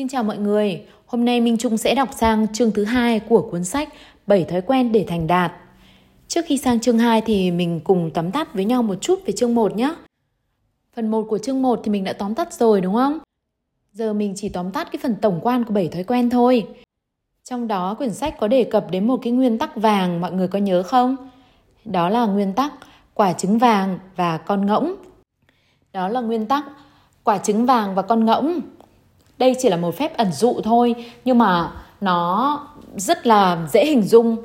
Xin chào mọi người, hôm nay Minh Trung sẽ đọc sang chương thứ hai của cuốn sách 7 thói quen để thành đạt. Trước khi sang chương 2 thì mình cùng tóm tắt với nhau một chút về chương 1 nhé. Phần 1 của chương 1 thì mình đã tóm tắt rồi đúng không? Giờ mình chỉ tóm tắt cái phần tổng quan của 7 thói quen thôi. Trong đó quyển sách có đề cập đến một cái nguyên tắc vàng mọi người có nhớ không? Đó là nguyên tắc quả trứng vàng và con ngỗng. Đó là nguyên tắc quả trứng vàng và con ngỗng đây chỉ là một phép ẩn dụ thôi, nhưng mà nó rất là dễ hình dung.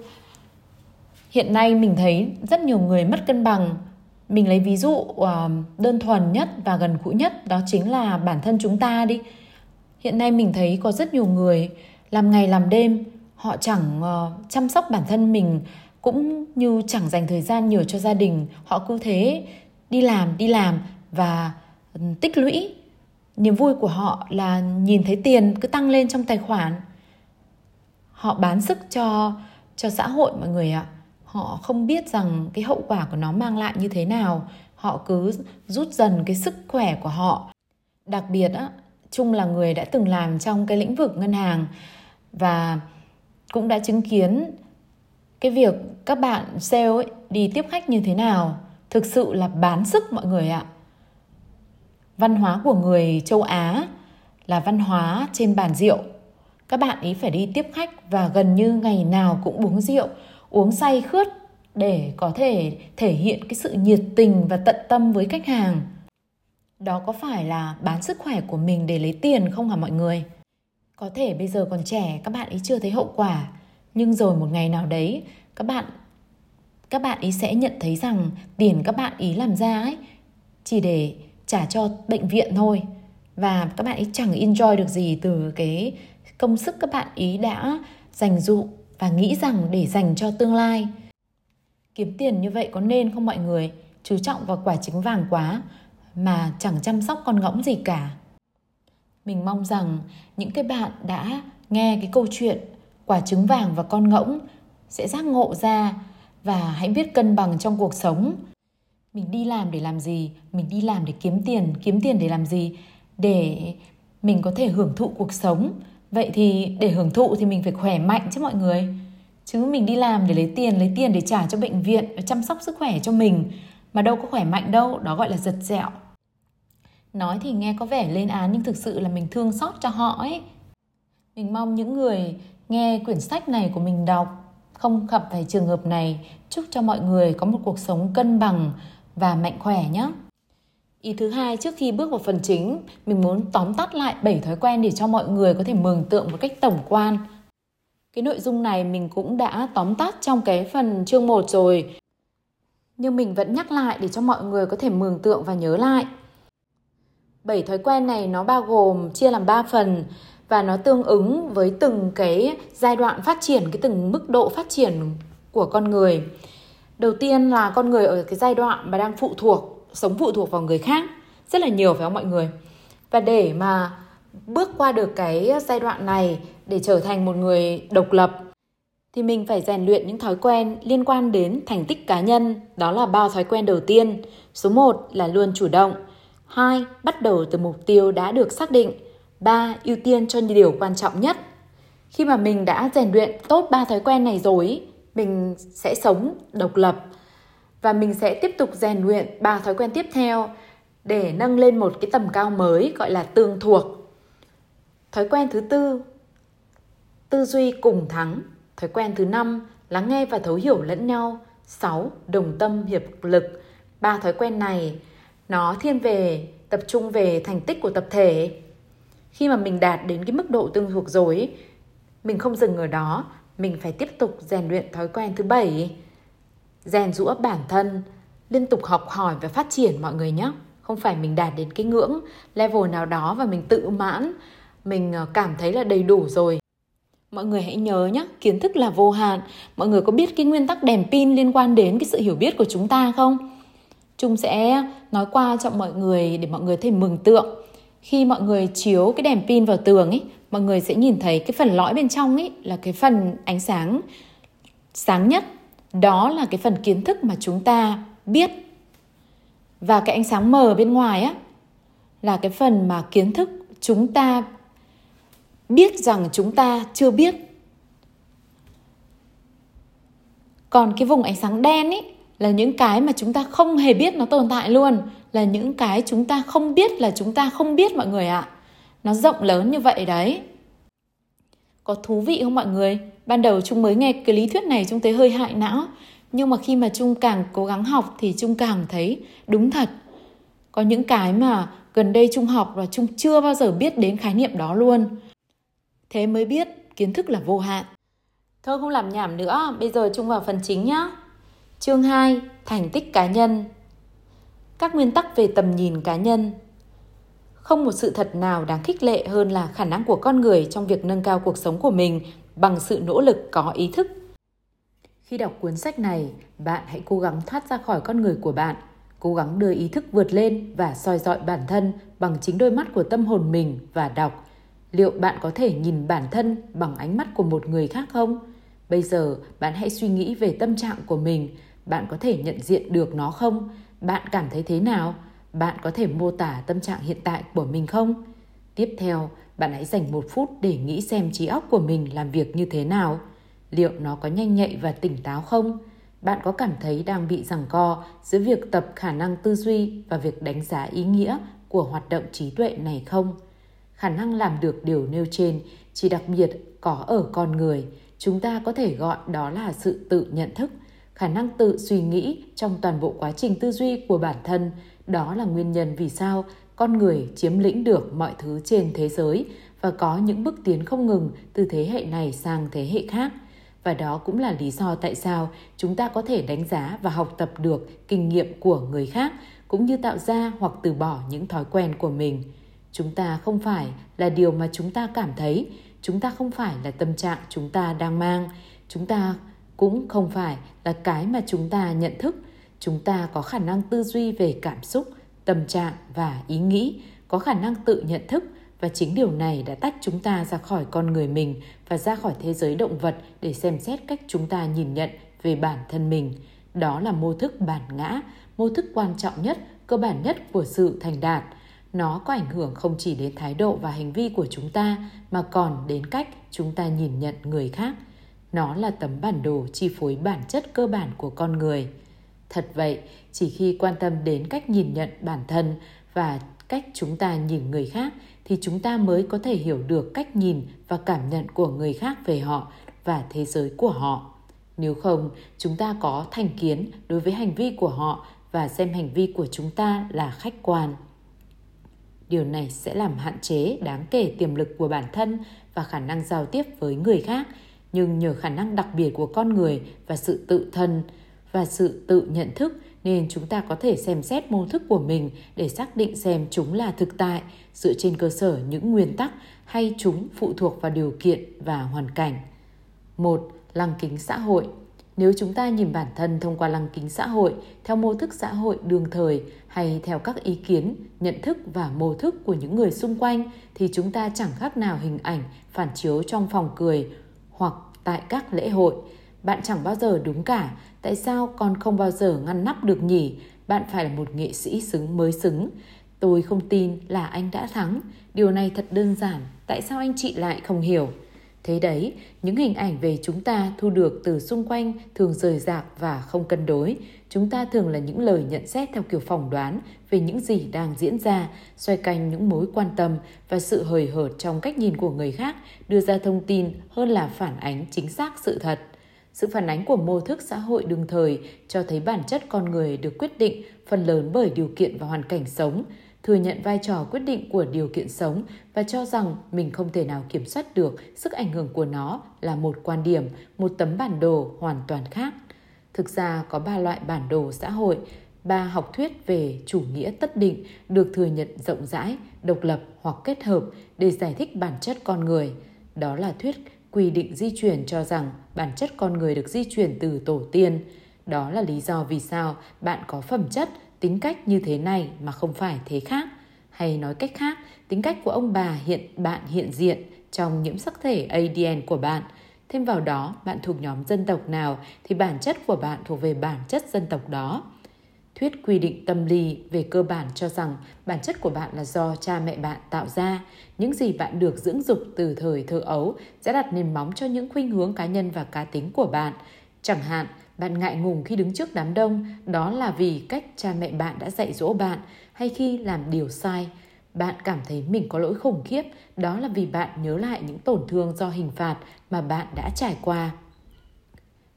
Hiện nay mình thấy rất nhiều người mất cân bằng. Mình lấy ví dụ ờ, đơn thuần nhất và gần gũi nhất, đó chính là bản thân chúng ta đi. Hiện nay mình thấy có rất nhiều người làm ngày làm đêm, họ chẳng ờ, chăm sóc bản thân mình, cũng như chẳng dành thời gian nhiều cho gia đình. Họ cứ thế đi làm đi làm và tích lũy niềm vui của họ là nhìn thấy tiền cứ tăng lên trong tài khoản. Họ bán sức cho cho xã hội mọi người ạ. Họ không biết rằng cái hậu quả của nó mang lại như thế nào. Họ cứ rút dần cái sức khỏe của họ. Đặc biệt á, trung là người đã từng làm trong cái lĩnh vực ngân hàng và cũng đã chứng kiến cái việc các bạn sale ấy đi tiếp khách như thế nào. Thực sự là bán sức mọi người ạ văn hóa của người châu Á là văn hóa trên bàn rượu. Các bạn ấy phải đi tiếp khách và gần như ngày nào cũng uống rượu, uống say khướt để có thể thể hiện cái sự nhiệt tình và tận tâm với khách hàng. Đó có phải là bán sức khỏe của mình để lấy tiền không hả mọi người? Có thể bây giờ còn trẻ các bạn ấy chưa thấy hậu quả, nhưng rồi một ngày nào đấy các bạn các bạn ấy sẽ nhận thấy rằng tiền các bạn ý làm ra ấy chỉ để trả cho bệnh viện thôi. Và các bạn ấy chẳng enjoy được gì từ cái công sức các bạn ý đã dành dụ và nghĩ rằng để dành cho tương lai. Kiếm tiền như vậy có nên không mọi người? Chú trọng vào quả trứng vàng quá mà chẳng chăm sóc con ngỗng gì cả. Mình mong rằng những cái bạn đã nghe cái câu chuyện quả trứng vàng và con ngỗng sẽ giác ngộ ra và hãy biết cân bằng trong cuộc sống mình đi làm để làm gì? Mình đi làm để kiếm tiền kiếm tiền để làm gì? Để mình có thể hưởng thụ cuộc sống. Vậy thì để hưởng thụ thì mình phải khỏe mạnh chứ mọi người. Chứ mình đi làm để lấy tiền lấy tiền để trả cho bệnh viện và chăm sóc sức khỏe cho mình. Mà đâu có khỏe mạnh đâu, đó gọi là giật dẹo. Nói thì nghe có vẻ lên án nhưng thực sự là mình thương xót cho họ ấy. Mình mong những người nghe quyển sách này của mình đọc. Không gặp phải trường hợp này, chúc cho mọi người có một cuộc sống cân bằng và mạnh khỏe nhé. Ý thứ hai trước khi bước vào phần chính, mình muốn tóm tắt lại 7 thói quen để cho mọi người có thể mường tượng một cách tổng quan. Cái nội dung này mình cũng đã tóm tắt trong cái phần chương 1 rồi. Nhưng mình vẫn nhắc lại để cho mọi người có thể mường tượng và nhớ lại. 7 thói quen này nó bao gồm chia làm 3 phần và nó tương ứng với từng cái giai đoạn phát triển, cái từng mức độ phát triển của con người đầu tiên là con người ở cái giai đoạn mà đang phụ thuộc, sống phụ thuộc vào người khác rất là nhiều, phải không mọi người? Và để mà bước qua được cái giai đoạn này để trở thành một người độc lập, thì mình phải rèn luyện những thói quen liên quan đến thành tích cá nhân. Đó là ba thói quen đầu tiên. Số 1 là luôn chủ động. Hai, bắt đầu từ mục tiêu đã được xác định. Ba, ưu tiên cho điều quan trọng nhất. Khi mà mình đã rèn luyện tốt ba thói quen này rồi mình sẽ sống độc lập và mình sẽ tiếp tục rèn luyện ba thói quen tiếp theo để nâng lên một cái tầm cao mới gọi là tương thuộc. Thói quen thứ tư, tư duy cùng thắng. Thói quen thứ năm, lắng nghe và thấu hiểu lẫn nhau. 6. Đồng tâm hiệp lực. Ba thói quen này nó thiên về tập trung về thành tích của tập thể. Khi mà mình đạt đến cái mức độ tương thuộc rồi, mình không dừng ở đó mình phải tiếp tục rèn luyện thói quen thứ bảy. Rèn rũa bản thân, liên tục học hỏi và phát triển mọi người nhé. Không phải mình đạt đến cái ngưỡng level nào đó và mình tự mãn. Mình ờ, cảm thấy là đầy đủ rồi. Mọi người hãy nhớ nhé, kiến thức là vô hạn. Mọi người có biết cái nguyên tắc đèn pin liên quan đến cái sự hiểu biết của chúng ta không? Trung sẽ nói qua cho mọi người để mọi người thấy mừng tượng. Khi mọi người chiếu cái đèn pin vào tường ấy mọi người sẽ nhìn thấy cái phần lõi bên trong ấy là cái phần ánh sáng sáng nhất. Đó là cái phần kiến thức mà chúng ta biết. Và cái ánh sáng mờ bên ngoài á là cái phần mà kiến thức chúng ta biết rằng chúng ta chưa biết. Còn cái vùng ánh sáng đen ấy là những cái mà chúng ta không hề biết nó tồn tại luôn, là những cái chúng ta không biết là chúng ta không biết, mọi người ạ. à nó rộng lớn như vậy đấy. Có thú vị không mọi người? Ban đầu trung mới nghe cái lý thuyết này trung thấy hơi hại não. Nhưng mà khi mà trung càng cố gắng học thì trung càng thấy đúng thật. Có những cái mà gần đây trung học và trung chưa bao giờ biết đến khái niệm đó luôn. Thế mới biết kiến thức là vô hạn. Thôi không làm nhảm nữa, bây giờ trung vào phần chính nhá. Chương 2 thành tích cá nhân. Các nguyên tắc về tầm nhìn cá nhân không một sự thật nào đáng khích lệ hơn là khả năng của con người trong việc nâng cao cuộc sống của mình bằng sự nỗ lực có ý thức. Khi đọc cuốn sách này, bạn hãy cố gắng thoát ra khỏi con người của bạn, cố gắng đưa ý thức vượt lên và soi dọi bản thân bằng chính đôi mắt của tâm hồn mình và đọc. Liệu bạn có thể nhìn bản thân bằng ánh mắt của một người khác không? Bây giờ, bạn hãy suy nghĩ về tâm trạng của mình. Bạn có thể nhận diện được nó không? Bạn cảm thấy thế nào? Bạn có thể mô tả tâm trạng hiện tại của mình không? Tiếp theo, bạn hãy dành một phút để nghĩ xem trí óc của mình làm việc như thế nào. Liệu nó có nhanh nhạy và tỉnh táo không? Bạn có cảm thấy đang bị giằng co giữa việc tập khả năng tư duy và việc đánh giá ý nghĩa của hoạt động trí tuệ này không? Khả năng làm được điều nêu trên chỉ đặc biệt có ở con người. Chúng ta có thể gọi đó là sự tự nhận thức, khả năng tự suy nghĩ trong toàn bộ quá trình tư duy của bản thân đó là nguyên nhân vì sao con người chiếm lĩnh được mọi thứ trên thế giới và có những bước tiến không ngừng từ thế hệ này sang thế hệ khác. Và đó cũng là lý do tại sao chúng ta có thể đánh giá và học tập được kinh nghiệm của người khác, cũng như tạo ra hoặc từ bỏ những thói quen của mình. Chúng ta không phải là điều mà chúng ta cảm thấy, chúng ta không phải là tâm trạng chúng ta đang mang, chúng ta cũng không phải là cái mà chúng ta nhận thức chúng ta có khả năng tư duy về cảm xúc, tâm trạng và ý nghĩ, có khả năng tự nhận thức và chính điều này đã tách chúng ta ra khỏi con người mình và ra khỏi thế giới động vật để xem xét cách chúng ta nhìn nhận về bản thân mình. Đó là mô thức bản ngã, mô thức quan trọng nhất, cơ bản nhất của sự thành đạt. Nó có ảnh hưởng không chỉ đến thái độ và hành vi của chúng ta, mà còn đến cách chúng ta nhìn nhận người khác. Nó là tấm bản đồ chi phối bản chất cơ bản của con người thật vậy, chỉ khi quan tâm đến cách nhìn nhận bản thân và cách chúng ta nhìn người khác thì chúng ta mới có thể hiểu được cách nhìn và cảm nhận của người khác về họ và thế giới của họ. Nếu không, chúng ta có thành kiến đối với hành vi của họ và xem hành vi của chúng ta là khách quan. Điều này sẽ làm hạn chế đáng kể tiềm lực của bản thân và khả năng giao tiếp với người khác, nhưng nhờ khả năng đặc biệt của con người và sự tự thân và sự tự nhận thức nên chúng ta có thể xem xét mô thức của mình để xác định xem chúng là thực tại dựa trên cơ sở những nguyên tắc hay chúng phụ thuộc vào điều kiện và hoàn cảnh. Một, lăng kính xã hội. Nếu chúng ta nhìn bản thân thông qua lăng kính xã hội, theo mô thức xã hội đương thời hay theo các ý kiến, nhận thức và mô thức của những người xung quanh thì chúng ta chẳng khác nào hình ảnh phản chiếu trong phòng cười hoặc tại các lễ hội. Bạn chẳng bao giờ đúng cả, tại sao con không bao giờ ngăn nắp được nhỉ? Bạn phải là một nghệ sĩ xứng mới xứng. Tôi không tin là anh đã thắng. Điều này thật đơn giản, tại sao anh chị lại không hiểu? Thế đấy, những hình ảnh về chúng ta thu được từ xung quanh thường rời rạc và không cân đối. Chúng ta thường là những lời nhận xét theo kiểu phỏng đoán về những gì đang diễn ra, xoay canh những mối quan tâm và sự hời hợt trong cách nhìn của người khác, đưa ra thông tin hơn là phản ánh chính xác sự thật. Sự phản ánh của mô thức xã hội đương thời cho thấy bản chất con người được quyết định phần lớn bởi điều kiện và hoàn cảnh sống, thừa nhận vai trò quyết định của điều kiện sống và cho rằng mình không thể nào kiểm soát được sức ảnh hưởng của nó là một quan điểm, một tấm bản đồ hoàn toàn khác. Thực ra có ba loại bản đồ xã hội, ba học thuyết về chủ nghĩa tất định được thừa nhận rộng rãi, độc lập hoặc kết hợp để giải thích bản chất con người. Đó là thuyết quy định di chuyển cho rằng bản chất con người được di chuyển từ tổ tiên. Đó là lý do vì sao bạn có phẩm chất, tính cách như thế này mà không phải thế khác. Hay nói cách khác, tính cách của ông bà hiện bạn hiện diện trong nhiễm sắc thể ADN của bạn. Thêm vào đó, bạn thuộc nhóm dân tộc nào thì bản chất của bạn thuộc về bản chất dân tộc đó. Thuyết quy định tâm lý về cơ bản cho rằng bản chất của bạn là do cha mẹ bạn tạo ra. Những gì bạn được dưỡng dục từ thời thơ ấu sẽ đặt nền móng cho những khuynh hướng cá nhân và cá tính của bạn. Chẳng hạn, bạn ngại ngùng khi đứng trước đám đông, đó là vì cách cha mẹ bạn đã dạy dỗ bạn, hay khi làm điều sai, bạn cảm thấy mình có lỗi khủng khiếp, đó là vì bạn nhớ lại những tổn thương do hình phạt mà bạn đã trải qua.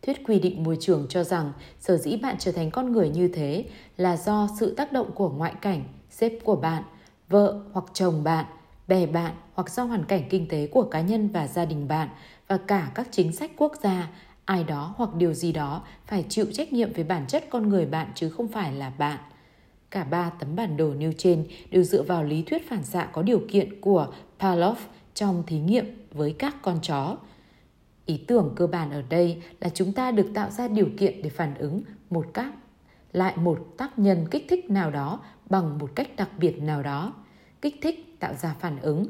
Thuyết quy định môi trường cho rằng sở dĩ bạn trở thành con người như thế là do sự tác động của ngoại cảnh, sếp của bạn, vợ hoặc chồng bạn, bè bạn hoặc do hoàn cảnh kinh tế của cá nhân và gia đình bạn và cả các chính sách quốc gia, ai đó hoặc điều gì đó phải chịu trách nhiệm về bản chất con người bạn chứ không phải là bạn. Cả ba tấm bản đồ nêu trên đều dựa vào lý thuyết phản xạ có điều kiện của Pavlov trong thí nghiệm với các con chó. Ý tưởng cơ bản ở đây là chúng ta được tạo ra điều kiện để phản ứng một cách, lại một tác nhân kích thích nào đó bằng một cách đặc biệt nào đó. Kích thích tạo ra phản ứng.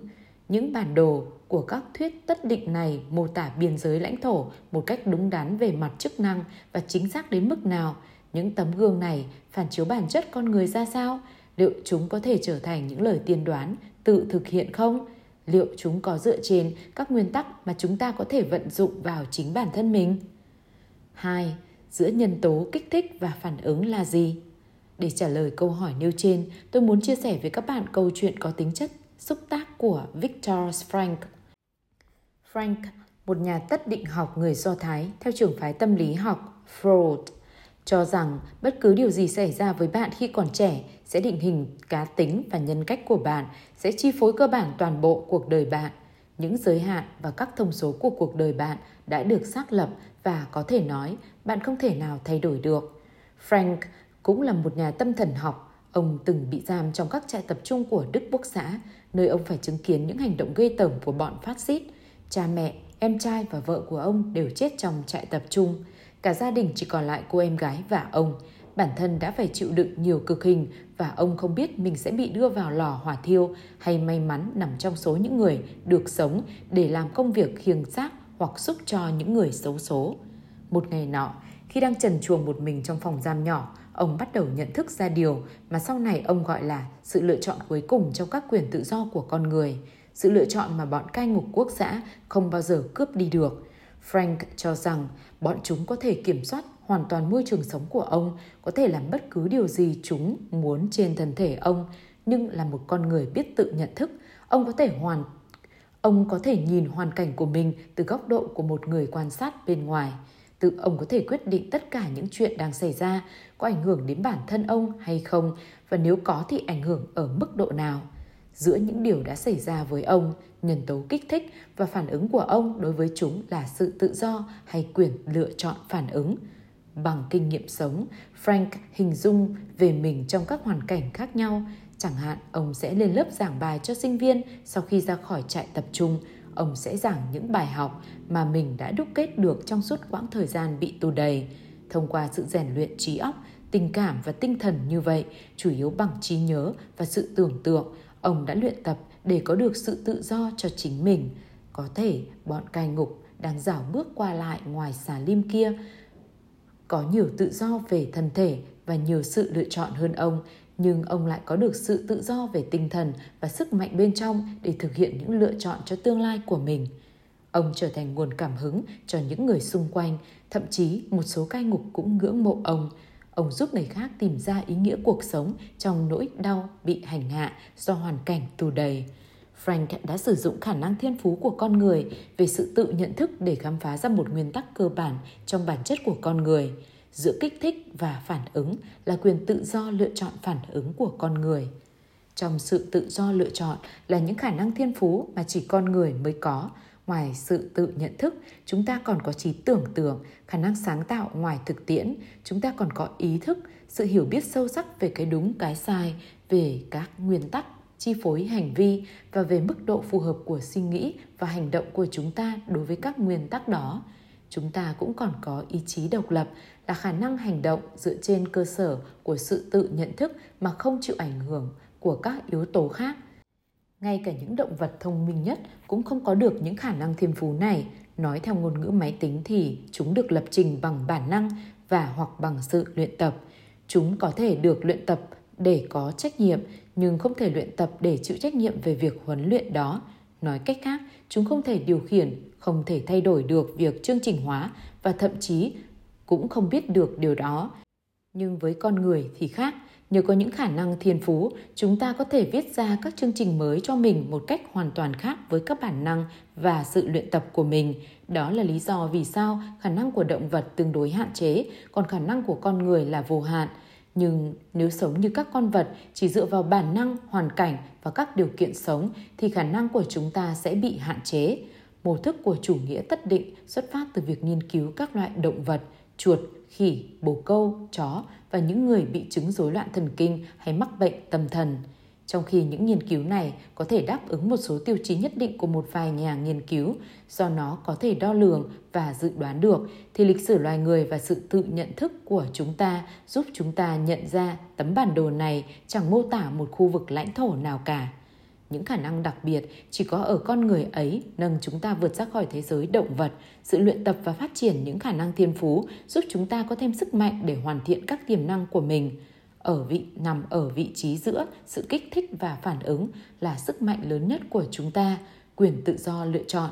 Những bản đồ của các thuyết tất định này mô tả biên giới lãnh thổ một cách đúng đắn về mặt chức năng và chính xác đến mức nào. Những tấm gương này phản chiếu bản chất con người ra sao? Liệu chúng có thể trở thành những lời tiên đoán tự thực hiện không? Liệu chúng có dựa trên các nguyên tắc mà chúng ta có thể vận dụng vào chính bản thân mình? 2. Giữa nhân tố kích thích và phản ứng là gì? Để trả lời câu hỏi nêu trên, tôi muốn chia sẻ với các bạn câu chuyện có tính chất xúc tác của Viktor Frank. Frank, một nhà tất định học người Do Thái theo trường phái tâm lý học Freud, cho rằng bất cứ điều gì xảy ra với bạn khi còn trẻ sẽ định hình cá tính và nhân cách của bạn, sẽ chi phối cơ bản toàn bộ cuộc đời bạn. Những giới hạn và các thông số của cuộc đời bạn đã được xác lập và có thể nói bạn không thể nào thay đổi được. Frank cũng là một nhà tâm thần học. Ông từng bị giam trong các trại tập trung của Đức Quốc xã, nơi ông phải chứng kiến những hành động ghê tởm của bọn phát xít. Cha mẹ, em trai và vợ của ông đều chết trong trại tập trung. Cả gia đình chỉ còn lại cô em gái và ông. Bản thân đã phải chịu đựng nhiều cực hình và ông không biết mình sẽ bị đưa vào lò hỏa thiêu hay may mắn nằm trong số những người được sống để làm công việc khiêng xác hoặc giúp cho những người xấu số. Một ngày nọ, khi đang trần chuồng một mình trong phòng giam nhỏ, ông bắt đầu nhận thức ra điều mà sau này ông gọi là sự lựa chọn cuối cùng trong các quyền tự do của con người, sự lựa chọn mà bọn cai ngục quốc xã không bao giờ cướp đi được. Frank cho rằng bọn chúng có thể kiểm soát hoàn toàn môi trường sống của ông, có thể làm bất cứ điều gì chúng muốn trên thân thể ông, nhưng là một con người biết tự nhận thức, ông có thể hoàn ông có thể nhìn hoàn cảnh của mình từ góc độ của một người quan sát bên ngoài. Tự ông có thể quyết định tất cả những chuyện đang xảy ra có ảnh hưởng đến bản thân ông hay không và nếu có thì ảnh hưởng ở mức độ nào. Giữa những điều đã xảy ra với ông, nhân tố kích thích và phản ứng của ông đối với chúng là sự tự do hay quyền lựa chọn phản ứng. Bằng kinh nghiệm sống, Frank hình dung về mình trong các hoàn cảnh khác nhau. Chẳng hạn, ông sẽ lên lớp giảng bài cho sinh viên sau khi ra khỏi trại tập trung. Ông sẽ giảng những bài học mà mình đã đúc kết được trong suốt quãng thời gian bị tù đầy. Thông qua sự rèn luyện trí óc, tình cảm và tinh thần như vậy, chủ yếu bằng trí nhớ và sự tưởng tượng, ông đã luyện tập để có được sự tự do cho chính mình. Có thể bọn cai ngục đang dảo bước qua lại ngoài xà lim kia. Có nhiều tự do về thân thể và nhiều sự lựa chọn hơn ông, nhưng ông lại có được sự tự do về tinh thần và sức mạnh bên trong để thực hiện những lựa chọn cho tương lai của mình. Ông trở thành nguồn cảm hứng cho những người xung quanh, thậm chí một số cai ngục cũng ngưỡng mộ ông ông giúp người khác tìm ra ý nghĩa cuộc sống trong nỗi đau bị hành hạ do hoàn cảnh tù đầy Frank đã sử dụng khả năng thiên phú của con người về sự tự nhận thức để khám phá ra một nguyên tắc cơ bản trong bản chất của con người. Giữa kích thích và phản ứng là quyền tự do lựa chọn phản ứng của con người. Trong sự tự do lựa chọn là những khả năng thiên phú mà chỉ con người mới có. Ngoài sự tự nhận thức, chúng ta còn có trí tưởng tượng, khả năng sáng tạo ngoài thực tiễn. Chúng ta còn có ý thức, sự hiểu biết sâu sắc về cái đúng cái sai, về các nguyên tắc chi phối hành vi và về mức độ phù hợp của suy nghĩ và hành động của chúng ta đối với các nguyên tắc đó chúng ta cũng còn có ý chí độc lập là khả năng hành động dựa trên cơ sở của sự tự nhận thức mà không chịu ảnh hưởng của các yếu tố khác ngay cả những động vật thông minh nhất cũng không có được những khả năng thiên phú này nói theo ngôn ngữ máy tính thì chúng được lập trình bằng bản năng và hoặc bằng sự luyện tập Chúng có thể được luyện tập để có trách nhiệm nhưng không thể luyện tập để chịu trách nhiệm về việc huấn luyện đó. Nói cách khác, chúng không thể điều khiển, không thể thay đổi được việc chương trình hóa và thậm chí cũng không biết được điều đó. Nhưng với con người thì khác, nhờ có những khả năng thiên phú, chúng ta có thể viết ra các chương trình mới cho mình một cách hoàn toàn khác với các bản năng và sự luyện tập của mình. Đó là lý do vì sao khả năng của động vật tương đối hạn chế, còn khả năng của con người là vô hạn. Nhưng nếu sống như các con vật chỉ dựa vào bản năng, hoàn cảnh và các điều kiện sống thì khả năng của chúng ta sẽ bị hạn chế. Mô thức của chủ nghĩa tất định xuất phát từ việc nghiên cứu các loại động vật, chuột, khỉ, bồ câu, chó và những người bị chứng rối loạn thần kinh hay mắc bệnh tâm thần. Trong khi những nghiên cứu này có thể đáp ứng một số tiêu chí nhất định của một vài nhà nghiên cứu do nó có thể đo lường và dự đoán được, thì lịch sử loài người và sự tự nhận thức của chúng ta giúp chúng ta nhận ra tấm bản đồ này chẳng mô tả một khu vực lãnh thổ nào cả. Những khả năng đặc biệt chỉ có ở con người ấy nâng chúng ta vượt ra khỏi thế giới động vật. Sự luyện tập và phát triển những khả năng thiên phú giúp chúng ta có thêm sức mạnh để hoàn thiện các tiềm năng của mình ở vị nằm ở vị trí giữa sự kích thích và phản ứng là sức mạnh lớn nhất của chúng ta, quyền tự do lựa chọn.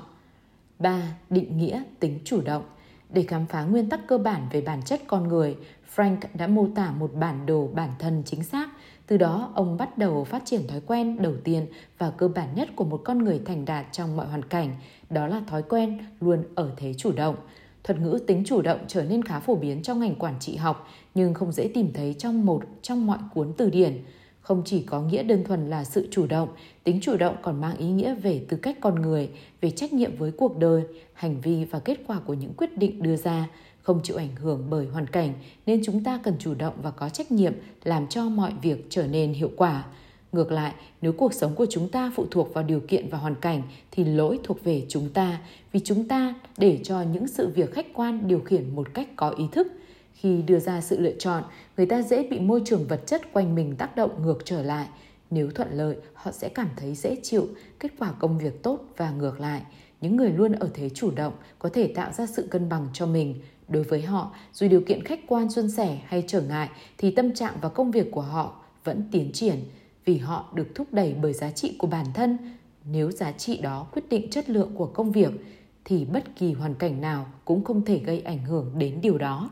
3. Định nghĩa tính chủ động. Để khám phá nguyên tắc cơ bản về bản chất con người, Frank đã mô tả một bản đồ bản thân chính xác. Từ đó, ông bắt đầu phát triển thói quen đầu tiên và cơ bản nhất của một con người thành đạt trong mọi hoàn cảnh, đó là thói quen luôn ở thế chủ động – Thuật ngữ tính chủ động trở nên khá phổ biến trong ngành quản trị học nhưng không dễ tìm thấy trong một trong mọi cuốn từ điển. Không chỉ có nghĩa đơn thuần là sự chủ động, tính chủ động còn mang ý nghĩa về tư cách con người, về trách nhiệm với cuộc đời, hành vi và kết quả của những quyết định đưa ra, không chịu ảnh hưởng bởi hoàn cảnh nên chúng ta cần chủ động và có trách nhiệm làm cho mọi việc trở nên hiệu quả. Ngược lại, nếu cuộc sống của chúng ta phụ thuộc vào điều kiện và hoàn cảnh thì lỗi thuộc về chúng ta vì chúng ta để cho những sự việc khách quan điều khiển một cách có ý thức. Khi đưa ra sự lựa chọn, người ta dễ bị môi trường vật chất quanh mình tác động ngược trở lại. Nếu thuận lợi, họ sẽ cảm thấy dễ chịu, kết quả công việc tốt và ngược lại. Những người luôn ở thế chủ động có thể tạo ra sự cân bằng cho mình. Đối với họ, dù điều kiện khách quan suôn sẻ hay trở ngại thì tâm trạng và công việc của họ vẫn tiến triển vì họ được thúc đẩy bởi giá trị của bản thân. Nếu giá trị đó quyết định chất lượng của công việc thì bất kỳ hoàn cảnh nào cũng không thể gây ảnh hưởng đến điều đó.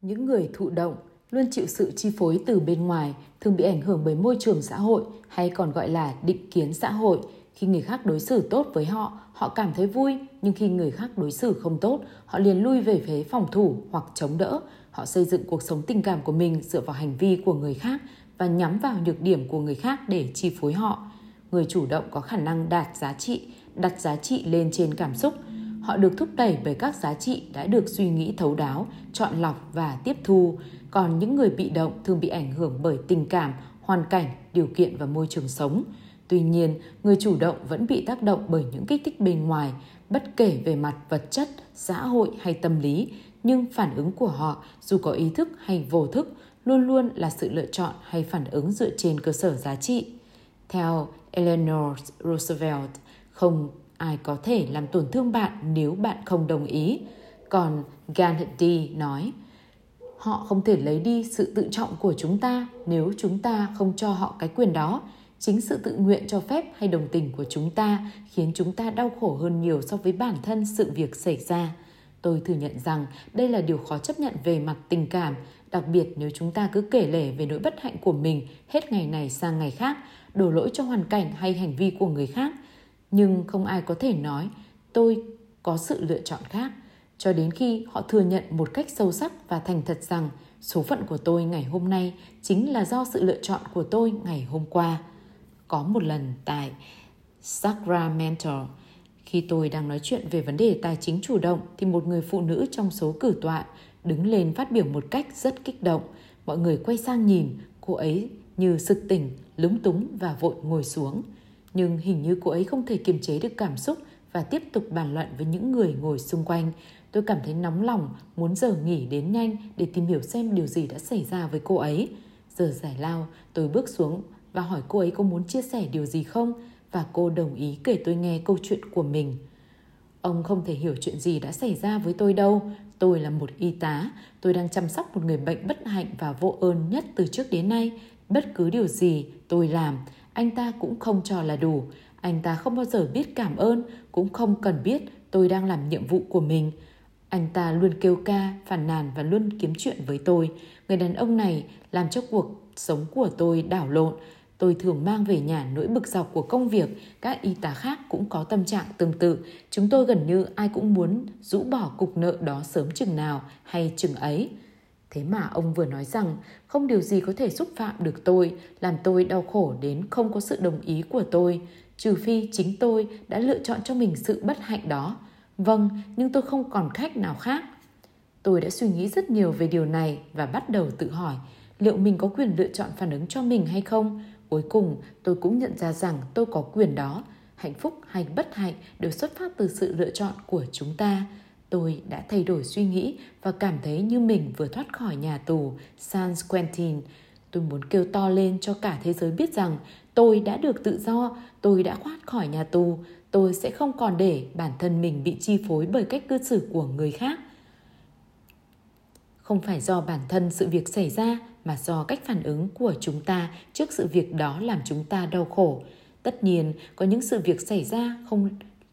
Những người thụ động luôn chịu sự chi phối từ bên ngoài thường bị ảnh hưởng bởi môi trường xã hội hay còn gọi là định kiến xã hội. Khi người khác đối xử tốt với họ họ cảm thấy vui nhưng khi người khác đối xử không tốt họ liền lui về phía phòng thủ hoặc chống đỡ họ xây dựng cuộc sống tình cảm của mình dựa vào hành vi của người khác và nhắm vào nhược điểm của người khác để chi phối họ. Người chủ động có khả năng đạt giá trị, đặt giá trị lên trên cảm xúc. Họ được thúc đẩy bởi các giá trị đã được suy nghĩ thấu đáo, chọn lọc và tiếp thu. Còn những người bị động thường bị ảnh hưởng bởi tình cảm, hoàn cảnh, điều kiện và môi trường sống. Tuy nhiên, người chủ động vẫn bị tác động bởi những kích thích bên ngoài, bất kể về mặt vật chất, xã hội hay tâm lý, nhưng phản ứng của họ dù có ý thức hay vô thức luôn luôn là sự lựa chọn hay phản ứng dựa trên cơ sở giá trị. Theo Eleanor Roosevelt, không ai có thể làm tổn thương bạn nếu bạn không đồng ý. Còn Gandhi nói, họ không thể lấy đi sự tự trọng của chúng ta nếu chúng ta không cho họ cái quyền đó. Chính sự tự nguyện cho phép hay đồng tình của chúng ta khiến chúng ta đau khổ hơn nhiều so với bản thân sự việc xảy ra. Tôi thừa nhận rằng đây là điều khó chấp nhận về mặt tình cảm, đặc biệt nếu chúng ta cứ kể lể về nỗi bất hạnh của mình hết ngày này sang ngày khác, đổ lỗi cho hoàn cảnh hay hành vi của người khác. Nhưng không ai có thể nói tôi có sự lựa chọn khác cho đến khi họ thừa nhận một cách sâu sắc và thành thật rằng số phận của tôi ngày hôm nay chính là do sự lựa chọn của tôi ngày hôm qua. Có một lần tại Sacramento, khi tôi đang nói chuyện về vấn đề tài chính chủ động thì một người phụ nữ trong số cử tọa đứng lên phát biểu một cách rất kích động. Mọi người quay sang nhìn, cô ấy như sực tỉnh, lúng túng và vội ngồi xuống. Nhưng hình như cô ấy không thể kiềm chế được cảm xúc và tiếp tục bàn luận với những người ngồi xung quanh. Tôi cảm thấy nóng lòng, muốn giờ nghỉ đến nhanh để tìm hiểu xem điều gì đã xảy ra với cô ấy. Giờ giải lao, tôi bước xuống và hỏi cô ấy có muốn chia sẻ điều gì không và cô đồng ý kể tôi nghe câu chuyện của mình. Ông không thể hiểu chuyện gì đã xảy ra với tôi đâu. Tôi là một y tá, tôi đang chăm sóc một người bệnh bất hạnh và vô ơn nhất từ trước đến nay. Bất cứ điều gì tôi làm, anh ta cũng không cho là đủ. Anh ta không bao giờ biết cảm ơn, cũng không cần biết tôi đang làm nhiệm vụ của mình. Anh ta luôn kêu ca, phàn nàn và luôn kiếm chuyện với tôi. Người đàn ông này làm cho cuộc sống của tôi đảo lộn. Tôi thường mang về nhà nỗi bực dọc của công việc, các y tá khác cũng có tâm trạng tương tự. Chúng tôi gần như ai cũng muốn rũ bỏ cục nợ đó sớm chừng nào hay chừng ấy. Thế mà ông vừa nói rằng không điều gì có thể xúc phạm được tôi, làm tôi đau khổ đến không có sự đồng ý của tôi, trừ phi chính tôi đã lựa chọn cho mình sự bất hạnh đó. Vâng, nhưng tôi không còn cách nào khác. Tôi đã suy nghĩ rất nhiều về điều này và bắt đầu tự hỏi liệu mình có quyền lựa chọn phản ứng cho mình hay không. Cuối cùng, tôi cũng nhận ra rằng tôi có quyền đó. Hạnh phúc hay bất hạnh đều xuất phát từ sự lựa chọn của chúng ta. Tôi đã thay đổi suy nghĩ và cảm thấy như mình vừa thoát khỏi nhà tù San Quentin. Tôi muốn kêu to lên cho cả thế giới biết rằng tôi đã được tự do, tôi đã thoát khỏi nhà tù, tôi sẽ không còn để bản thân mình bị chi phối bởi cách cư xử của người khác. Không phải do bản thân sự việc xảy ra mà do cách phản ứng của chúng ta trước sự việc đó làm chúng ta đau khổ. Tất nhiên, có những sự việc xảy ra không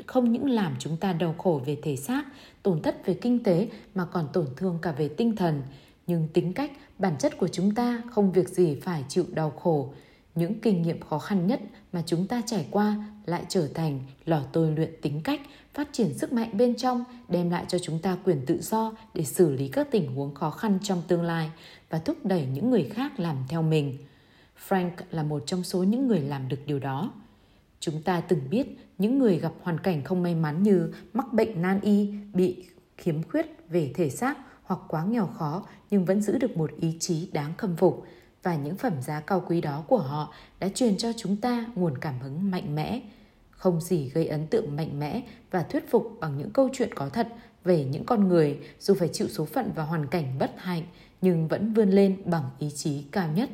không những làm chúng ta đau khổ về thể xác, tổn thất về kinh tế mà còn tổn thương cả về tinh thần. Nhưng tính cách, bản chất của chúng ta không việc gì phải chịu đau khổ. Những kinh nghiệm khó khăn nhất mà chúng ta trải qua lại trở thành lò tôi luyện tính cách, phát triển sức mạnh bên trong, đem lại cho chúng ta quyền tự do để xử lý các tình huống khó khăn trong tương lai và thúc đẩy những người khác làm theo mình. Frank là một trong số những người làm được điều đó. Chúng ta từng biết những người gặp hoàn cảnh không may mắn như mắc bệnh nan y, bị khiếm khuyết về thể xác hoặc quá nghèo khó nhưng vẫn giữ được một ý chí đáng khâm phục và những phẩm giá cao quý đó của họ đã truyền cho chúng ta nguồn cảm hứng mạnh mẽ. Không gì gây ấn tượng mạnh mẽ và thuyết phục bằng những câu chuyện có thật về những con người dù phải chịu số phận và hoàn cảnh bất hạnh nhưng vẫn vươn lên bằng ý chí cao nhất.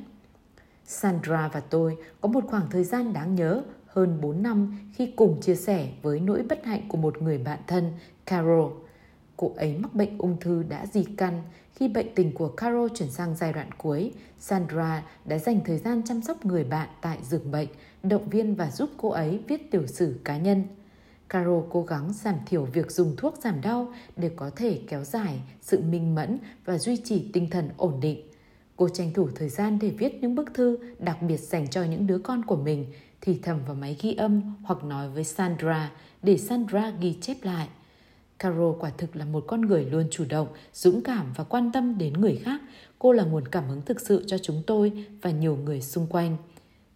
Sandra và tôi có một khoảng thời gian đáng nhớ hơn 4 năm khi cùng chia sẻ với nỗi bất hạnh của một người bạn thân, Carol. Cô ấy mắc bệnh ung thư đã di căn. Khi bệnh tình của Carol chuyển sang giai đoạn cuối, Sandra đã dành thời gian chăm sóc người bạn tại giường bệnh, động viên và giúp cô ấy viết tiểu sử cá nhân. Caro cố gắng giảm thiểu việc dùng thuốc giảm đau để có thể kéo dài sự minh mẫn và duy trì tinh thần ổn định. Cô tranh thủ thời gian để viết những bức thư đặc biệt dành cho những đứa con của mình thì thầm vào máy ghi âm hoặc nói với Sandra để Sandra ghi chép lại. Caro quả thực là một con người luôn chủ động, dũng cảm và quan tâm đến người khác. Cô là nguồn cảm hứng thực sự cho chúng tôi và nhiều người xung quanh.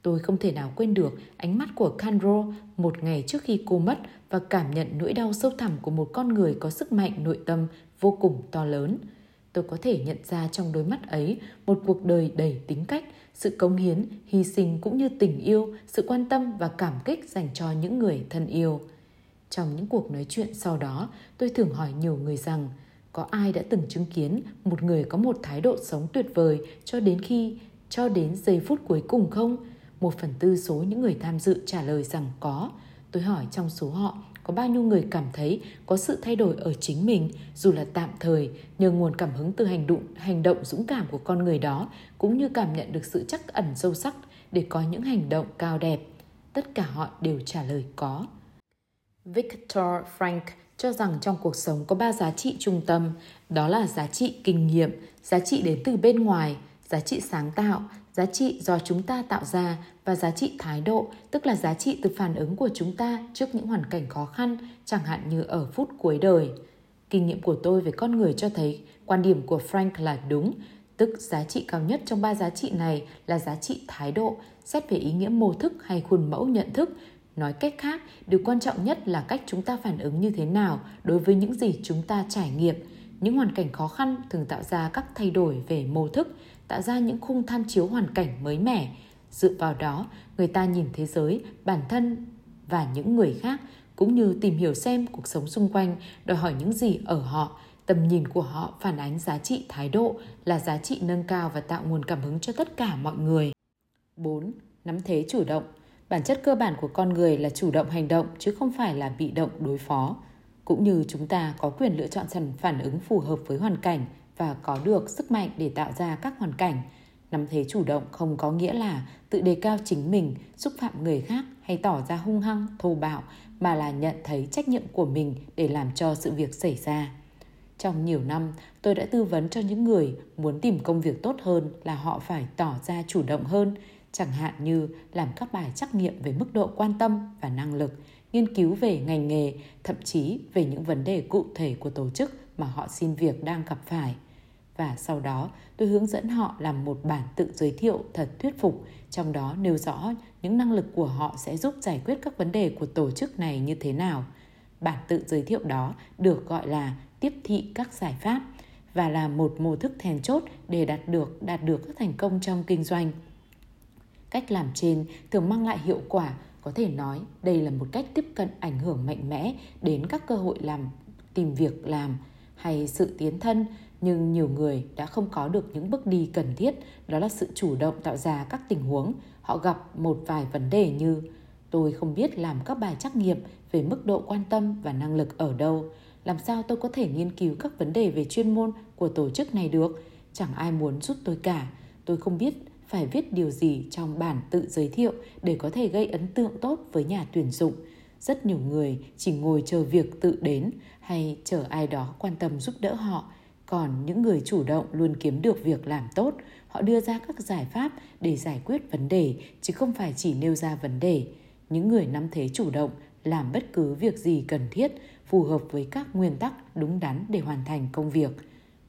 Tôi không thể nào quên được ánh mắt của Carol một ngày trước khi cô mất và cảm nhận nỗi đau sâu thẳm của một con người có sức mạnh nội tâm vô cùng to lớn. Tôi có thể nhận ra trong đôi mắt ấy một cuộc đời đầy tính cách, sự cống hiến, hy sinh cũng như tình yêu, sự quan tâm và cảm kích dành cho những người thân yêu. Trong những cuộc nói chuyện sau đó, tôi thường hỏi nhiều người rằng có ai đã từng chứng kiến một người có một thái độ sống tuyệt vời cho đến khi cho đến giây phút cuối cùng không? Một phần tư số những người tham dự trả lời rằng có. Tôi hỏi trong số họ, có bao nhiêu người cảm thấy có sự thay đổi ở chính mình, dù là tạm thời, nhờ nguồn cảm hứng từ hành động hành động dũng cảm của con người đó, cũng như cảm nhận được sự chắc ẩn sâu sắc để có những hành động cao đẹp. Tất cả họ đều trả lời có. Victor Frank cho rằng trong cuộc sống có ba giá trị trung tâm. Đó là giá trị kinh nghiệm, giá trị đến từ bên ngoài, giá trị sáng tạo, giá trị do chúng ta tạo ra và giá trị thái độ, tức là giá trị từ phản ứng của chúng ta trước những hoàn cảnh khó khăn, chẳng hạn như ở phút cuối đời. Kinh nghiệm của tôi về con người cho thấy quan điểm của Frank là đúng, tức giá trị cao nhất trong ba giá trị này là giá trị thái độ, xét về ý nghĩa mô thức hay khuôn mẫu nhận thức. Nói cách khác, điều quan trọng nhất là cách chúng ta phản ứng như thế nào đối với những gì chúng ta trải nghiệm. Những hoàn cảnh khó khăn thường tạo ra các thay đổi về mô thức, tạo ra những khung tham chiếu hoàn cảnh mới mẻ. Dựa vào đó, người ta nhìn thế giới, bản thân và những người khác cũng như tìm hiểu xem cuộc sống xung quanh đòi hỏi những gì ở họ. Tầm nhìn của họ phản ánh giá trị thái độ là giá trị nâng cao và tạo nguồn cảm hứng cho tất cả mọi người. 4. Nắm thế chủ động Bản chất cơ bản của con người là chủ động hành động chứ không phải là bị động đối phó. cũng như chúng ta có quyền lựa chọn sản phản ứng phù hợp với hoàn cảnh và có được sức mạnh để tạo ra các hoàn cảnh. Nắm thế chủ động không có nghĩa là tự đề cao chính mình, xúc phạm người khác hay tỏ ra hung hăng, thô bạo mà là nhận thấy trách nhiệm của mình để làm cho sự việc xảy ra. Trong nhiều năm, tôi đã tư vấn cho những người muốn tìm công việc tốt hơn là họ phải tỏ ra chủ động hơn, chẳng hạn như làm các bài trắc nghiệm về mức độ quan tâm và năng lực, nghiên cứu về ngành nghề, thậm chí về những vấn đề cụ thể của tổ chức mà họ xin việc đang gặp phải. Và sau đó, tôi hướng dẫn họ làm một bản tự giới thiệu thật thuyết phục, trong đó nêu rõ những năng lực của họ sẽ giúp giải quyết các vấn đề của tổ chức này như thế nào. Bản tự giới thiệu đó được gọi là tiếp thị các giải pháp và là một mô thức then chốt để đạt được đạt được các thành công trong kinh doanh. Cách làm trên thường mang lại hiệu quả, có thể nói đây là một cách tiếp cận ảnh hưởng mạnh mẽ đến các cơ hội làm tìm việc làm hay sự tiến thân nhưng nhiều người đã không có được những bước đi cần thiết, đó là sự chủ động tạo ra các tình huống. Họ gặp một vài vấn đề như, tôi không biết làm các bài trắc nghiệm về mức độ quan tâm và năng lực ở đâu. Làm sao tôi có thể nghiên cứu các vấn đề về chuyên môn của tổ chức này được? Chẳng ai muốn giúp tôi cả. Tôi không biết phải viết điều gì trong bản tự giới thiệu để có thể gây ấn tượng tốt với nhà tuyển dụng. Rất nhiều người chỉ ngồi chờ việc tự đến hay chờ ai đó quan tâm giúp đỡ họ còn những người chủ động luôn kiếm được việc làm tốt, họ đưa ra các giải pháp để giải quyết vấn đề, chứ không phải chỉ nêu ra vấn đề. Những người nắm thế chủ động, làm bất cứ việc gì cần thiết, phù hợp với các nguyên tắc đúng đắn để hoàn thành công việc.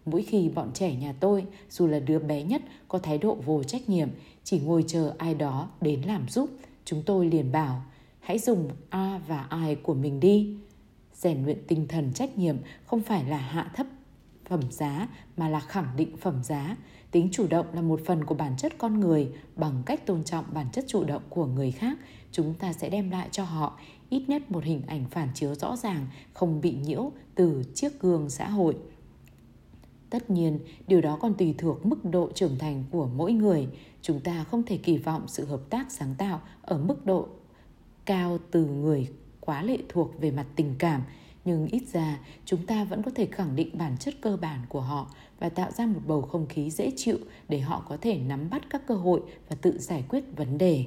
Mỗi khi bọn trẻ nhà tôi, dù là đứa bé nhất, có thái độ vô trách nhiệm, chỉ ngồi chờ ai đó đến làm giúp, chúng tôi liền bảo, hãy dùng a và ai của mình đi. Rèn luyện tinh thần trách nhiệm không phải là hạ thấp phẩm giá mà là khẳng định phẩm giá. Tính chủ động là một phần của bản chất con người bằng cách tôn trọng bản chất chủ động của người khác. Chúng ta sẽ đem lại cho họ ít nhất một hình ảnh phản chiếu rõ ràng, không bị nhiễu từ chiếc gương xã hội. Tất nhiên, điều đó còn tùy thuộc mức độ trưởng thành của mỗi người. Chúng ta không thể kỳ vọng sự hợp tác sáng tạo ở mức độ cao từ người quá lệ thuộc về mặt tình cảm nhưng ít ra chúng ta vẫn có thể khẳng định bản chất cơ bản của họ và tạo ra một bầu không khí dễ chịu để họ có thể nắm bắt các cơ hội và tự giải quyết vấn đề.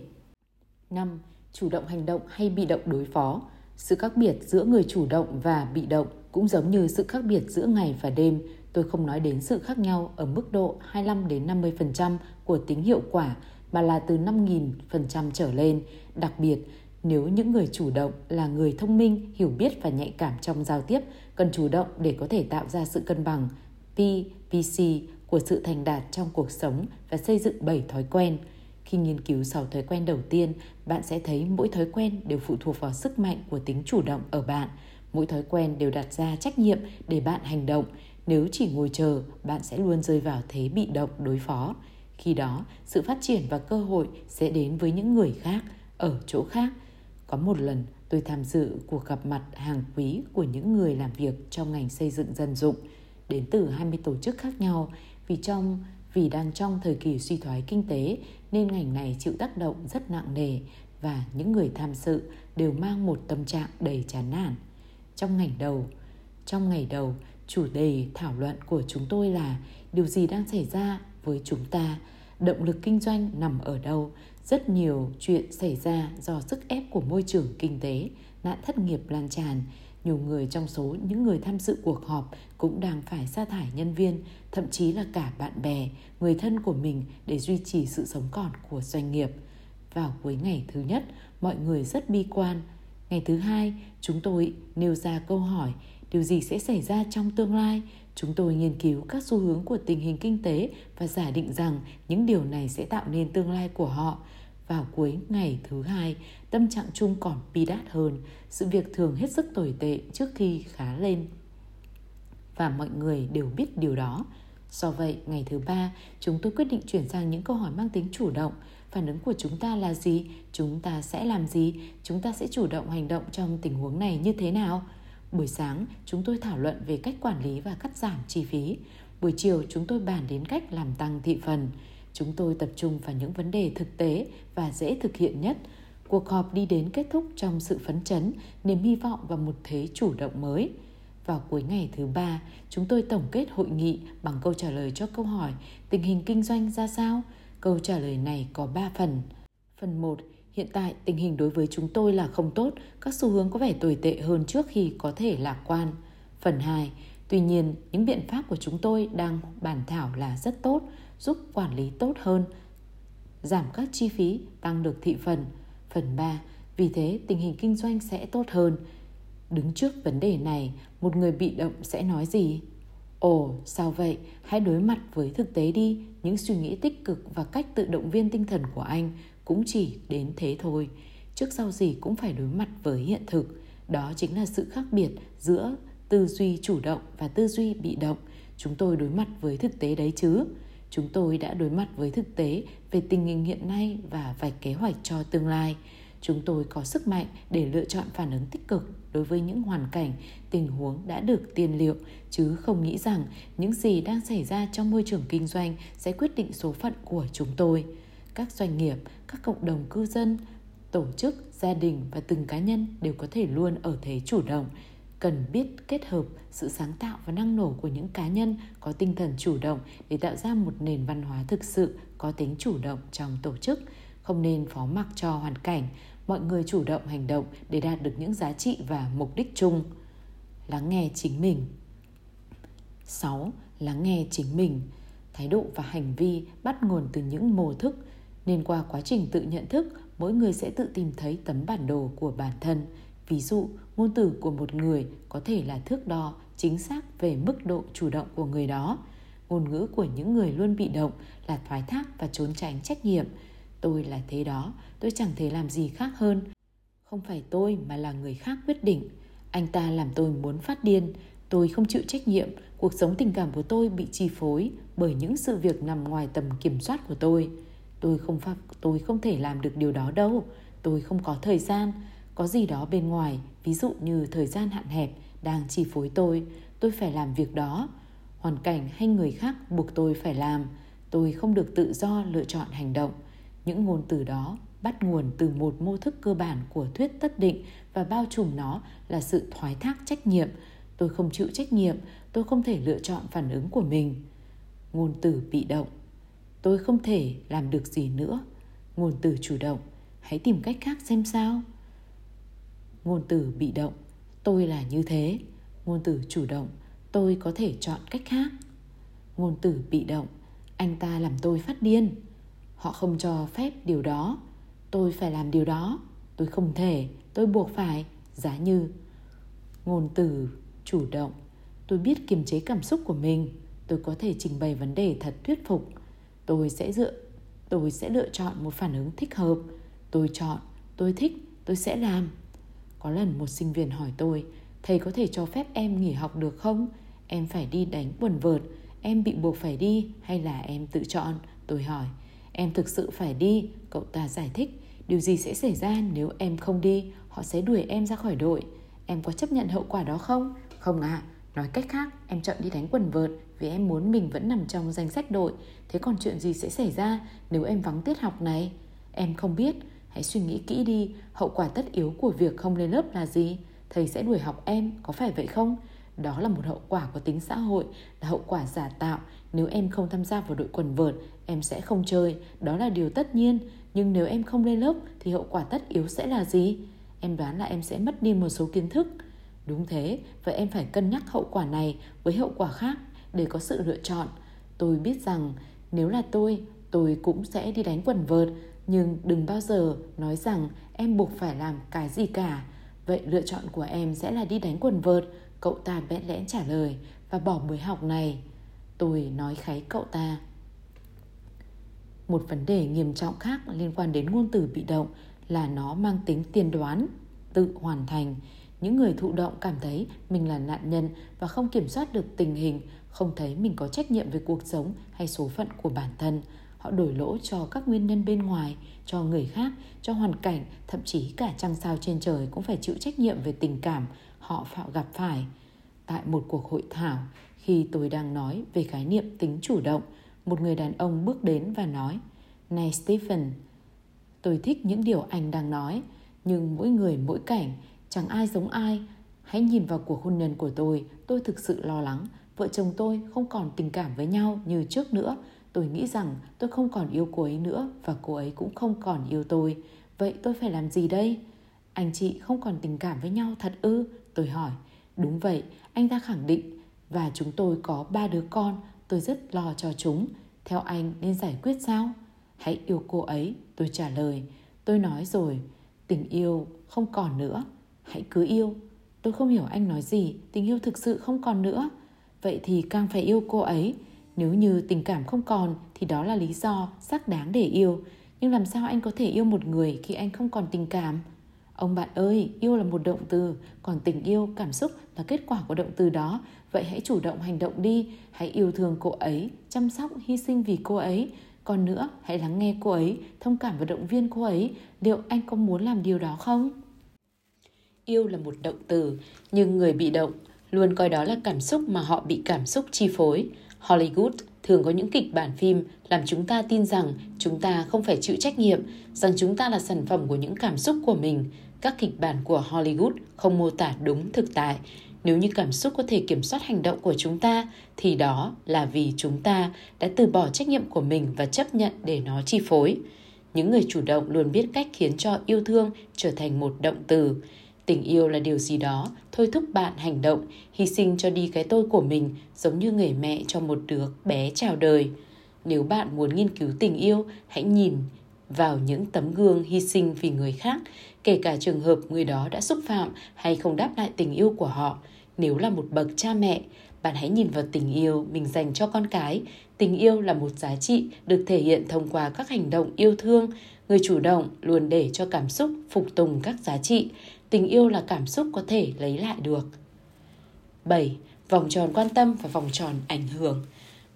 5. Chủ động hành động hay bị động đối phó. Sự khác biệt giữa người chủ động và bị động cũng giống như sự khác biệt giữa ngày và đêm. Tôi không nói đến sự khác nhau ở mức độ 25 đến 50% của tính hiệu quả mà là từ 5.000% trở lên. Đặc biệt, nếu những người chủ động là người thông minh, hiểu biết và nhạy cảm trong giao tiếp, cần chủ động để có thể tạo ra sự cân bằng PPC của sự thành đạt trong cuộc sống và xây dựng 7 thói quen. Khi nghiên cứu 6 thói quen đầu tiên, bạn sẽ thấy mỗi thói quen đều phụ thuộc vào sức mạnh của tính chủ động ở bạn. Mỗi thói quen đều đặt ra trách nhiệm để bạn hành động. Nếu chỉ ngồi chờ, bạn sẽ luôn rơi vào thế bị động đối phó. Khi đó, sự phát triển và cơ hội sẽ đến với những người khác, ở chỗ khác – có một lần tôi tham dự cuộc gặp mặt hàng quý của những người làm việc trong ngành xây dựng dân dụng đến từ 20 tổ chức khác nhau vì trong vì đang trong thời kỳ suy thoái kinh tế nên ngành này chịu tác động rất nặng nề và những người tham dự đều mang một tâm trạng đầy chán nản. Trong ngày đầu, trong ngày đầu, chủ đề thảo luận của chúng tôi là điều gì đang xảy ra với chúng ta, động lực kinh doanh nằm ở đâu, rất nhiều chuyện xảy ra do sức ép của môi trường kinh tế, nạn thất nghiệp lan tràn. Nhiều người trong số những người tham dự cuộc họp cũng đang phải sa thải nhân viên, thậm chí là cả bạn bè, người thân của mình để duy trì sự sống còn của doanh nghiệp. Vào cuối ngày thứ nhất, mọi người rất bi quan. Ngày thứ hai, chúng tôi nêu ra câu hỏi điều gì sẽ xảy ra trong tương lai chúng tôi nghiên cứu các xu hướng của tình hình kinh tế và giả định rằng những điều này sẽ tạo nên tương lai của họ vào cuối ngày thứ hai, tâm trạng chung còn bi đát hơn, sự việc thường hết sức tồi tệ trước khi khá lên. Và mọi người đều biết điều đó. Do vậy, ngày thứ ba, chúng tôi quyết định chuyển sang những câu hỏi mang tính chủ động. Phản ứng của chúng ta là gì? Chúng ta sẽ làm gì? Chúng ta sẽ chủ động hành động trong tình huống này như thế nào? Buổi sáng, chúng tôi thảo luận về cách quản lý và cắt giảm chi phí. Buổi chiều, chúng tôi bàn đến cách làm tăng thị phần. Chúng tôi tập trung vào những vấn đề thực tế và dễ thực hiện nhất. Cuộc họp đi đến kết thúc trong sự phấn chấn, niềm hy vọng và một thế chủ động mới. Vào cuối ngày thứ ba, chúng tôi tổng kết hội nghị bằng câu trả lời cho câu hỏi tình hình kinh doanh ra sao? Câu trả lời này có 3 phần. Phần 1, hiện tại tình hình đối với chúng tôi là không tốt, các xu hướng có vẻ tồi tệ hơn trước khi có thể lạc quan. Phần 2, tuy nhiên những biện pháp của chúng tôi đang bàn thảo là rất tốt, giúp quản lý tốt hơn, giảm các chi phí, tăng được thị phần. Phần 3, vì thế tình hình kinh doanh sẽ tốt hơn. Đứng trước vấn đề này, một người bị động sẽ nói gì? Ồ, sao vậy? Hãy đối mặt với thực tế đi. Những suy nghĩ tích cực và cách tự động viên tinh thần của anh cũng chỉ đến thế thôi. Trước sau gì cũng phải đối mặt với hiện thực. Đó chính là sự khác biệt giữa tư duy chủ động và tư duy bị động. Chúng tôi đối mặt với thực tế đấy chứ. Chúng tôi đã đối mặt với thực tế về tình hình hiện nay và vạch kế hoạch cho tương lai. Chúng tôi có sức mạnh để lựa chọn phản ứng tích cực đối với những hoàn cảnh, tình huống đã được tiên liệu, chứ không nghĩ rằng những gì đang xảy ra trong môi trường kinh doanh sẽ quyết định số phận của chúng tôi. Các doanh nghiệp, các cộng đồng cư dân, tổ chức, gia đình và từng cá nhân đều có thể luôn ở thế chủ động, cần biết kết hợp sự sáng tạo và năng nổ của những cá nhân có tinh thần chủ động để tạo ra một nền văn hóa thực sự có tính chủ động trong tổ chức. Không nên phó mặc cho hoàn cảnh, mọi người chủ động hành động để đạt được những giá trị và mục đích chung. Lắng nghe chính mình. 6. Lắng nghe chính mình. Thái độ và hành vi bắt nguồn từ những mô thức. Nên qua quá trình tự nhận thức, mỗi người sẽ tự tìm thấy tấm bản đồ của bản thân. Ví dụ ngôn từ của một người có thể là thước đo chính xác về mức độ chủ động của người đó. Ngôn ngữ của những người luôn bị động là thoái thác và trốn tránh trách nhiệm. Tôi là thế đó, tôi chẳng thể làm gì khác hơn. Không phải tôi mà là người khác quyết định. Anh ta làm tôi muốn phát điên. Tôi không chịu trách nhiệm. Cuộc sống tình cảm của tôi bị chi phối bởi những sự việc nằm ngoài tầm kiểm soát của tôi. Tôi không pháp tôi không thể làm được điều đó đâu. Tôi không có thời gian có gì đó bên ngoài, ví dụ như thời gian hạn hẹp đang chi phối tôi tôi phải làm việc đó. Hoàn cảnh hay người khác buộc tôi phải làm, tôi không được tự do lựa chọn hành động. Những ngôn từ đó bắt nguồn từ một mô thức cơ bản của thuyết tất định và bao trùm nó là sự thoái thác trách nhiệm. Tôi không chịu trách nhiệm, tôi không thể lựa chọn phản ứng của mình. Ngôn từ bị động. Tôi không thể làm được gì nữa. Ngôn từ chủ động. Hãy tìm cách khác xem sao ngôn từ bị động. Tôi là như thế. Ngôn từ chủ động. Tôi có thể chọn cách khác. Ngôn từ bị động. Anh ta làm tôi phát điên. Họ không cho phép điều đó. Tôi phải làm điều đó. Tôi không thể. Tôi buộc phải. Giá như, ngôn từ chủ động. Tôi biết kiềm chế cảm xúc của mình. Tôi có thể trình bày vấn đề thật thuyết phục. Tôi sẽ dựa, tôi sẽ lựa chọn một phản ứng thích hợp. Tôi chọn, tôi thích, tôi sẽ làm có lần một sinh viên hỏi tôi thầy có thể cho phép em nghỉ học được không? Em phải đi đánh quần vợt em bị buộc phải đi hay là em tự chọn? Tôi hỏi. Em thực sự phải đi cậu ta giải thích. Điều gì sẽ xảy ra nếu em không đi? Họ sẽ đuổi em ra khỏi đội. Em có chấp nhận hậu quả đó không? Không ạ. À, nói cách khác em chọn đi đánh quần vợt vì em muốn mình vẫn nằm trong danh sách đội. Thế còn chuyện gì sẽ xảy ra nếu em vắng tiết học này? Em không biết hãy suy nghĩ kỹ đi, hậu quả tất yếu của việc không lên lớp là gì? Thầy sẽ đuổi học em, có phải vậy không? Đó là một hậu quả có tính xã hội, là hậu quả giả tạo. Nếu em không tham gia vào đội quần vợt, em sẽ không chơi. Đó là điều tất nhiên. Nhưng nếu em không lên lớp, thì hậu quả tất yếu sẽ là gì? Em đoán là em sẽ mất đi một số kiến thức. Đúng thế, vậy em phải cân nhắc hậu quả này với hậu quả khác để có sự lựa chọn. Tôi biết rằng nếu là tôi tôi cũng sẽ đi đánh quần vợt nhưng đừng bao giờ nói rằng em buộc phải làm cái gì cả. Vậy lựa chọn của em sẽ là đi đánh quần vợt, cậu ta bẽn lẽn trả lời và bỏ buổi học này. Tôi nói kháy cậu ta. Một vấn đề nghiêm trọng khác liên quan đến ngôn từ bị động là nó mang tính tiên đoán, tự hoàn thành. Những người thụ động cảm thấy mình là nạn nhân và không kiểm soát được tình hình, không thấy mình có trách nhiệm về cuộc sống hay số phận của bản thân họ đổi lỗi cho các nguyên nhân bên ngoài cho người khác cho hoàn cảnh thậm chí cả trăng sao trên trời cũng phải chịu trách nhiệm về tình cảm họ phạm gặp phải tại một cuộc hội thảo khi tôi đang nói về khái niệm tính chủ động một người đàn ông bước đến và nói này stephen Tôi thích những điều anh đang nói, nhưng mỗi người mỗi cảnh, chẳng ai giống ai. Hãy nhìn vào cuộc hôn nhân của tôi, tôi thực sự lo lắng. Vợ chồng tôi không còn tình cảm với nhau như trước nữa. Tôi nghĩ rằng tôi không còn yêu cô ấy nữa và cô ấy cũng không còn yêu tôi. Vậy tôi phải làm gì đây? Anh chị không còn tình cảm với nhau thật ư? Tôi hỏi. Đúng vậy, anh ta khẳng định. Và chúng tôi có ba đứa con, tôi rất lo cho chúng. Theo anh nên giải quyết sao? Hãy yêu cô ấy, tôi trả lời. Tôi nói rồi, tình yêu không còn nữa. Hãy cứ yêu. Tôi không hiểu anh nói gì, tình yêu thực sự không còn nữa. Vậy thì càng phải yêu cô ấy. Nếu như tình cảm không còn thì đó là lý do xác đáng để yêu. Nhưng làm sao anh có thể yêu một người khi anh không còn tình cảm? Ông bạn ơi, yêu là một động từ, còn tình yêu, cảm xúc là kết quả của động từ đó. Vậy hãy chủ động hành động đi, hãy yêu thương cô ấy, chăm sóc, hy sinh vì cô ấy. Còn nữa, hãy lắng nghe cô ấy, thông cảm và động viên cô ấy. Liệu anh có muốn làm điều đó không? Yêu là một động từ, nhưng người bị động luôn coi đó là cảm xúc mà họ bị cảm xúc chi phối. Hollywood thường có những kịch bản phim làm chúng ta tin rằng chúng ta không phải chịu trách nhiệm, rằng chúng ta là sản phẩm của những cảm xúc của mình. Các kịch bản của Hollywood không mô tả đúng thực tại. Nếu như cảm xúc có thể kiểm soát hành động của chúng ta, thì đó là vì chúng ta đã từ bỏ trách nhiệm của mình và chấp nhận để nó chi phối. Những người chủ động luôn biết cách khiến cho yêu thương trở thành một động từ. Tình yêu là điều gì đó thôi thúc bạn hành động, hy sinh cho đi cái tôi của mình giống như người mẹ cho một đứa bé chào đời. Nếu bạn muốn nghiên cứu tình yêu, hãy nhìn vào những tấm gương hy sinh vì người khác, kể cả trường hợp người đó đã xúc phạm hay không đáp lại tình yêu của họ. Nếu là một bậc cha mẹ, bạn hãy nhìn vào tình yêu mình dành cho con cái. Tình yêu là một giá trị được thể hiện thông qua các hành động yêu thương. Người chủ động luôn để cho cảm xúc phục tùng các giá trị tình yêu là cảm xúc có thể lấy lại được. 7. Vòng tròn quan tâm và vòng tròn ảnh hưởng.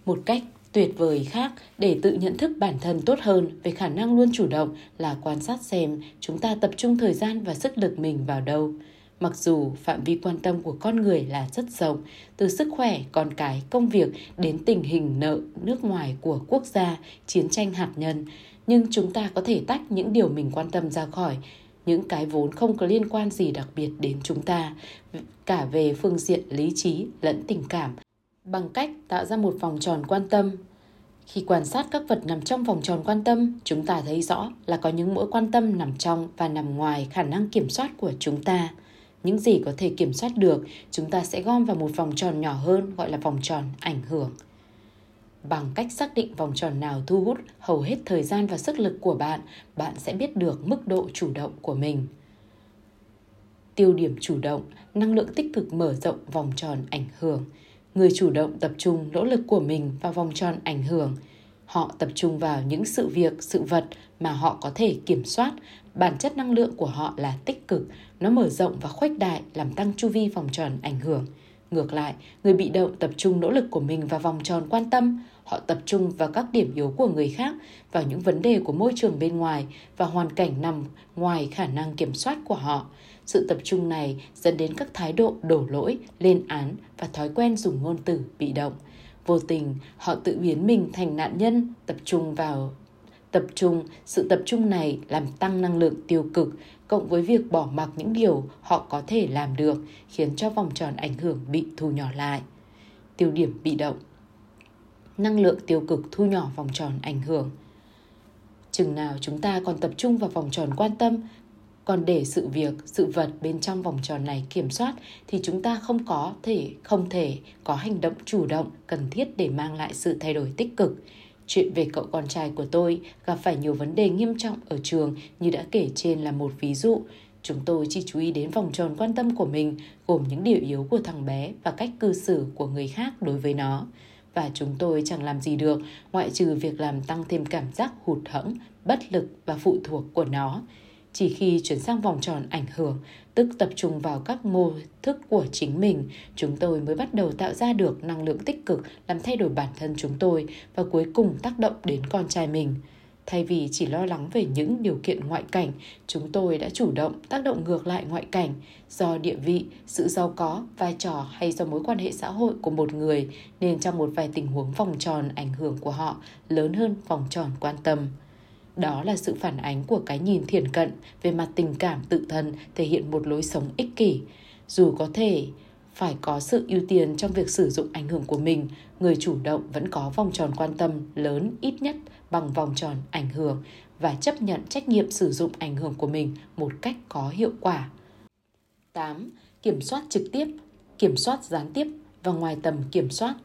Một cách tuyệt vời khác để tự nhận thức bản thân tốt hơn về khả năng luôn chủ động là quan sát xem chúng ta tập trung thời gian và sức lực mình vào đâu. Mặc dù phạm vi quan tâm của con người là rất rộng, từ sức khỏe, con cái, công việc đến tình hình nợ nước ngoài của quốc gia, chiến tranh hạt nhân, nhưng chúng ta có thể tách những điều mình quan tâm ra khỏi những cái vốn không có liên quan gì đặc biệt đến chúng ta, cả về phương diện lý trí lẫn tình cảm, bằng cách tạo ra một vòng tròn quan tâm. Khi quan sát các vật nằm trong vòng tròn quan tâm, chúng ta thấy rõ là có những mối quan tâm nằm trong và nằm ngoài khả năng kiểm soát của chúng ta. Những gì có thể kiểm soát được, chúng ta sẽ gom vào một vòng tròn nhỏ hơn gọi là vòng tròn ảnh hưởng bằng cách xác định vòng tròn nào thu hút hầu hết thời gian và sức lực của bạn bạn sẽ biết được mức độ chủ động của mình. Tiêu điểm chủ động, năng lượng tích cực mở rộng vòng tròn ảnh hưởng. Người chủ động tập trung nỗ lực của mình vào vòng tròn ảnh hưởng. Họ tập trung vào những sự việc, sự vật mà họ có thể kiểm soát. Bản chất năng lượng của họ là tích cực. Nó mở rộng và khuếch đại, làm tăng chu vi vòng tròn ảnh hưởng. Ngược lại, người bị động tập trung nỗ lực của mình vào vòng tròn quan tâm họ tập trung vào các điểm yếu của người khác, vào những vấn đề của môi trường bên ngoài và hoàn cảnh nằm ngoài khả năng kiểm soát của họ. Sự tập trung này dẫn đến các thái độ đổ lỗi, lên án và thói quen dùng ngôn từ bị động. Vô tình, họ tự biến mình thành nạn nhân. Tập trung vào, tập trung, sự tập trung này làm tăng năng lượng tiêu cực, cộng với việc bỏ mặc những điều họ có thể làm được, khiến cho vòng tròn ảnh hưởng bị thu nhỏ lại. Tiêu điểm bị động năng lượng tiêu cực thu nhỏ vòng tròn ảnh hưởng. Chừng nào chúng ta còn tập trung vào vòng tròn quan tâm, còn để sự việc, sự vật bên trong vòng tròn này kiểm soát thì chúng ta không có thể không thể có hành động chủ động cần thiết để mang lại sự thay đổi tích cực. Chuyện về cậu con trai của tôi gặp phải nhiều vấn đề nghiêm trọng ở trường như đã kể trên là một ví dụ. Chúng tôi chỉ chú ý đến vòng tròn quan tâm của mình, gồm những điều yếu của thằng bé và cách cư xử của người khác đối với nó và chúng tôi chẳng làm gì được ngoại trừ việc làm tăng thêm cảm giác hụt hẫng, bất lực và phụ thuộc của nó. Chỉ khi chuyển sang vòng tròn ảnh hưởng, tức tập trung vào các mô thức của chính mình, chúng tôi mới bắt đầu tạo ra được năng lượng tích cực làm thay đổi bản thân chúng tôi và cuối cùng tác động đến con trai mình. Thay vì chỉ lo lắng về những điều kiện ngoại cảnh, chúng tôi đã chủ động tác động ngược lại ngoại cảnh do địa vị, sự giàu có, vai trò hay do mối quan hệ xã hội của một người nên trong một vài tình huống vòng tròn ảnh hưởng của họ lớn hơn vòng tròn quan tâm. Đó là sự phản ánh của cái nhìn thiển cận về mặt tình cảm tự thân thể hiện một lối sống ích kỷ. Dù có thể phải có sự ưu tiên trong việc sử dụng ảnh hưởng của mình, người chủ động vẫn có vòng tròn quan tâm lớn ít nhất bằng vòng tròn ảnh hưởng và chấp nhận trách nhiệm sử dụng ảnh hưởng của mình một cách có hiệu quả. 8. Kiểm soát trực tiếp, kiểm soát gián tiếp và ngoài tầm kiểm soát.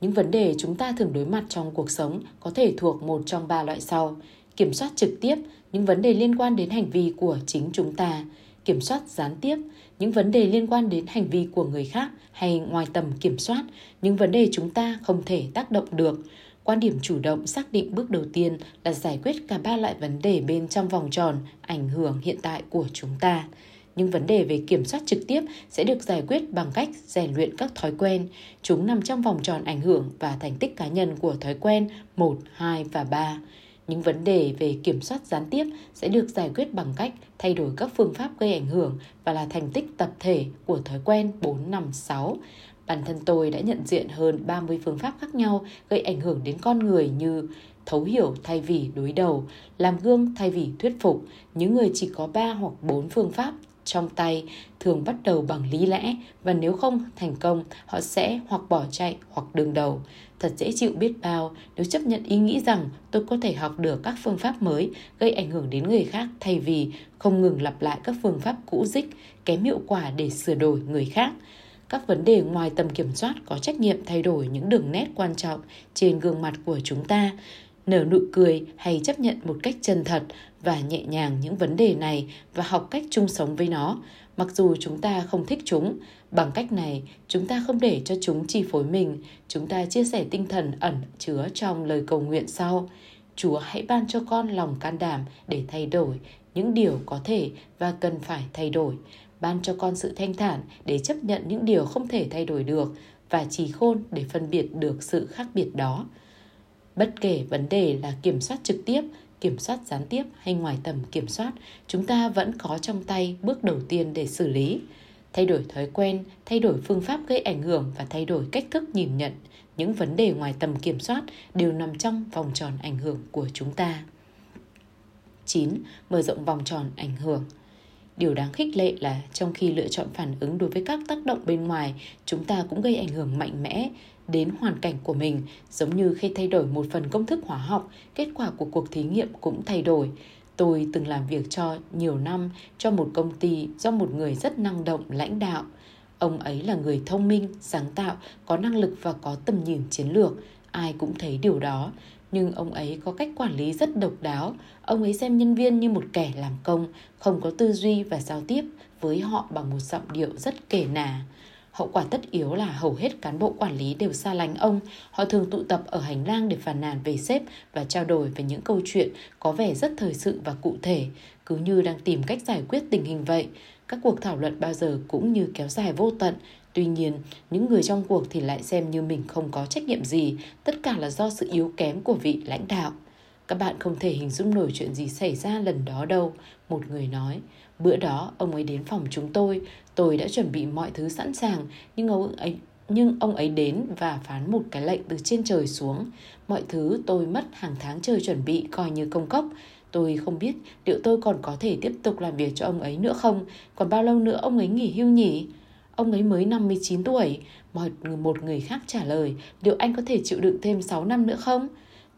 Những vấn đề chúng ta thường đối mặt trong cuộc sống có thể thuộc một trong ba loại sau. Kiểm soát trực tiếp, những vấn đề liên quan đến hành vi của chính chúng ta. Kiểm soát gián tiếp, những vấn đề liên quan đến hành vi của người khác hay ngoài tầm kiểm soát, những vấn đề chúng ta không thể tác động được. Quan điểm chủ động xác định bước đầu tiên là giải quyết cả ba loại vấn đề bên trong vòng tròn ảnh hưởng hiện tại của chúng ta. Những vấn đề về kiểm soát trực tiếp sẽ được giải quyết bằng cách rèn luyện các thói quen. Chúng nằm trong vòng tròn ảnh hưởng và thành tích cá nhân của thói quen 1, 2 và 3. Những vấn đề về kiểm soát gián tiếp sẽ được giải quyết bằng cách thay đổi các phương pháp gây ảnh hưởng và là thành tích tập thể của thói quen 4, 5, 6. Bản thân tôi đã nhận diện hơn 30 phương pháp khác nhau gây ảnh hưởng đến con người như thấu hiểu thay vì đối đầu, làm gương thay vì thuyết phục. Những người chỉ có 3 hoặc 4 phương pháp trong tay thường bắt đầu bằng lý lẽ và nếu không thành công họ sẽ hoặc bỏ chạy hoặc đương đầu thật dễ chịu biết bao nếu chấp nhận ý nghĩ rằng tôi có thể học được các phương pháp mới gây ảnh hưởng đến người khác thay vì không ngừng lặp lại các phương pháp cũ dích kém hiệu quả để sửa đổi người khác các vấn đề ngoài tầm kiểm soát có trách nhiệm thay đổi những đường nét quan trọng trên gương mặt của chúng ta. Nở nụ cười hay chấp nhận một cách chân thật và nhẹ nhàng những vấn đề này và học cách chung sống với nó. Mặc dù chúng ta không thích chúng, bằng cách này, chúng ta không để cho chúng chi phối mình. Chúng ta chia sẻ tinh thần ẩn chứa trong lời cầu nguyện sau. Chúa hãy ban cho con lòng can đảm để thay đổi những điều có thể và cần phải thay đổi ban cho con sự thanh thản để chấp nhận những điều không thể thay đổi được và trí khôn để phân biệt được sự khác biệt đó. Bất kể vấn đề là kiểm soát trực tiếp, kiểm soát gián tiếp hay ngoài tầm kiểm soát, chúng ta vẫn có trong tay bước đầu tiên để xử lý. Thay đổi thói quen, thay đổi phương pháp gây ảnh hưởng và thay đổi cách thức nhìn nhận những vấn đề ngoài tầm kiểm soát đều nằm trong vòng tròn ảnh hưởng của chúng ta. 9. Mở rộng vòng tròn ảnh hưởng. Điều đáng khích lệ là trong khi lựa chọn phản ứng đối với các tác động bên ngoài, chúng ta cũng gây ảnh hưởng mạnh mẽ đến hoàn cảnh của mình, giống như khi thay đổi một phần công thức hóa học, kết quả của cuộc thí nghiệm cũng thay đổi. Tôi từng làm việc cho nhiều năm cho một công ty do một người rất năng động lãnh đạo. Ông ấy là người thông minh, sáng tạo, có năng lực và có tầm nhìn chiến lược. Ai cũng thấy điều đó, nhưng ông ấy có cách quản lý rất độc đáo. Ông ấy xem nhân viên như một kẻ làm công, không có tư duy và giao tiếp với họ bằng một giọng điệu rất kể nà. Hậu quả tất yếu là hầu hết cán bộ quản lý đều xa lánh ông. Họ thường tụ tập ở hành lang để phàn nàn về sếp và trao đổi về những câu chuyện có vẻ rất thời sự và cụ thể, cứ như đang tìm cách giải quyết tình hình vậy. Các cuộc thảo luận bao giờ cũng như kéo dài vô tận, Tuy nhiên, những người trong cuộc thì lại xem như mình không có trách nhiệm gì, tất cả là do sự yếu kém của vị lãnh đạo. Các bạn không thể hình dung nổi chuyện gì xảy ra lần đó đâu, một người nói. Bữa đó, ông ấy đến phòng chúng tôi, tôi đã chuẩn bị mọi thứ sẵn sàng, nhưng ông ấy nhưng ông ấy đến và phán một cái lệnh từ trên trời xuống. Mọi thứ tôi mất hàng tháng trời chuẩn bị coi như công cốc. Tôi không biết liệu tôi còn có thể tiếp tục làm việc cho ông ấy nữa không, còn bao lâu nữa ông ấy nghỉ hưu nhỉ? Ông ấy mới 59 tuổi. Một, một người khác trả lời, liệu anh có thể chịu đựng thêm 6 năm nữa không?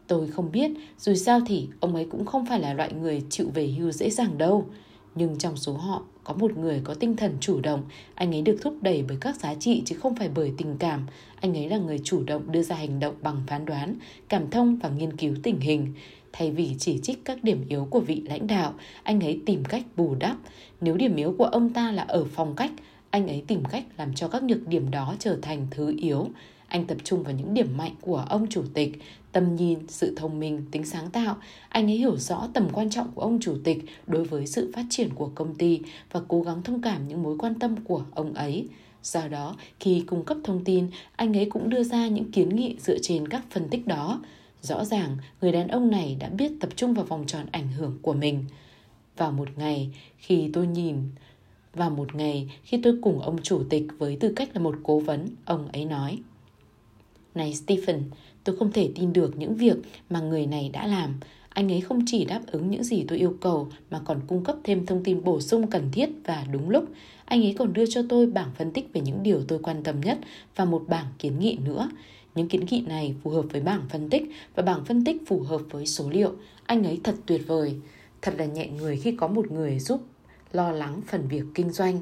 Tôi không biết, dù sao thì ông ấy cũng không phải là loại người chịu về hưu dễ dàng đâu. Nhưng trong số họ có một người có tinh thần chủ động, anh ấy được thúc đẩy bởi các giá trị chứ không phải bởi tình cảm. Anh ấy là người chủ động đưa ra hành động bằng phán đoán, cảm thông và nghiên cứu tình hình. Thay vì chỉ trích các điểm yếu của vị lãnh đạo, anh ấy tìm cách bù đắp. Nếu điểm yếu của ông ta là ở phong cách, anh ấy tìm cách làm cho các nhược điểm đó trở thành thứ yếu. Anh tập trung vào những điểm mạnh của ông chủ tịch, tầm nhìn, sự thông minh, tính sáng tạo. Anh ấy hiểu rõ tầm quan trọng của ông chủ tịch đối với sự phát triển của công ty và cố gắng thông cảm những mối quan tâm của ông ấy. Do đó, khi cung cấp thông tin, anh ấy cũng đưa ra những kiến nghị dựa trên các phân tích đó. Rõ ràng, người đàn ông này đã biết tập trung vào vòng tròn ảnh hưởng của mình. Vào một ngày, khi tôi nhìn vào một ngày khi tôi cùng ông chủ tịch với tư cách là một cố vấn, ông ấy nói này Stephen, tôi không thể tin được những việc mà người này đã làm. Anh ấy không chỉ đáp ứng những gì tôi yêu cầu mà còn cung cấp thêm thông tin bổ sung cần thiết và đúng lúc. Anh ấy còn đưa cho tôi bảng phân tích về những điều tôi quan tâm nhất và một bảng kiến nghị nữa. Những kiến nghị này phù hợp với bảng phân tích và bảng phân tích phù hợp với số liệu. Anh ấy thật tuyệt vời. Thật là nhẹ người khi có một người giúp lo lắng phần việc kinh doanh.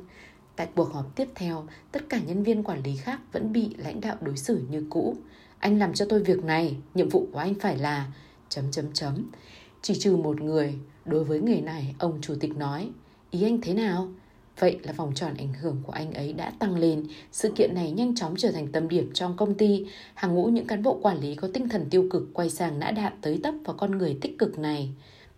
Tại cuộc họp tiếp theo, tất cả nhân viên quản lý khác vẫn bị lãnh đạo đối xử như cũ. Anh làm cho tôi việc này, nhiệm vụ của anh phải là... chấm chấm chấm. Chỉ trừ một người, đối với người này, ông chủ tịch nói, ý anh thế nào? Vậy là vòng tròn ảnh hưởng của anh ấy đã tăng lên, sự kiện này nhanh chóng trở thành tâm điểm trong công ty. Hàng ngũ những cán bộ quản lý có tinh thần tiêu cực quay sang nã đạn tới tấp vào con người tích cực này.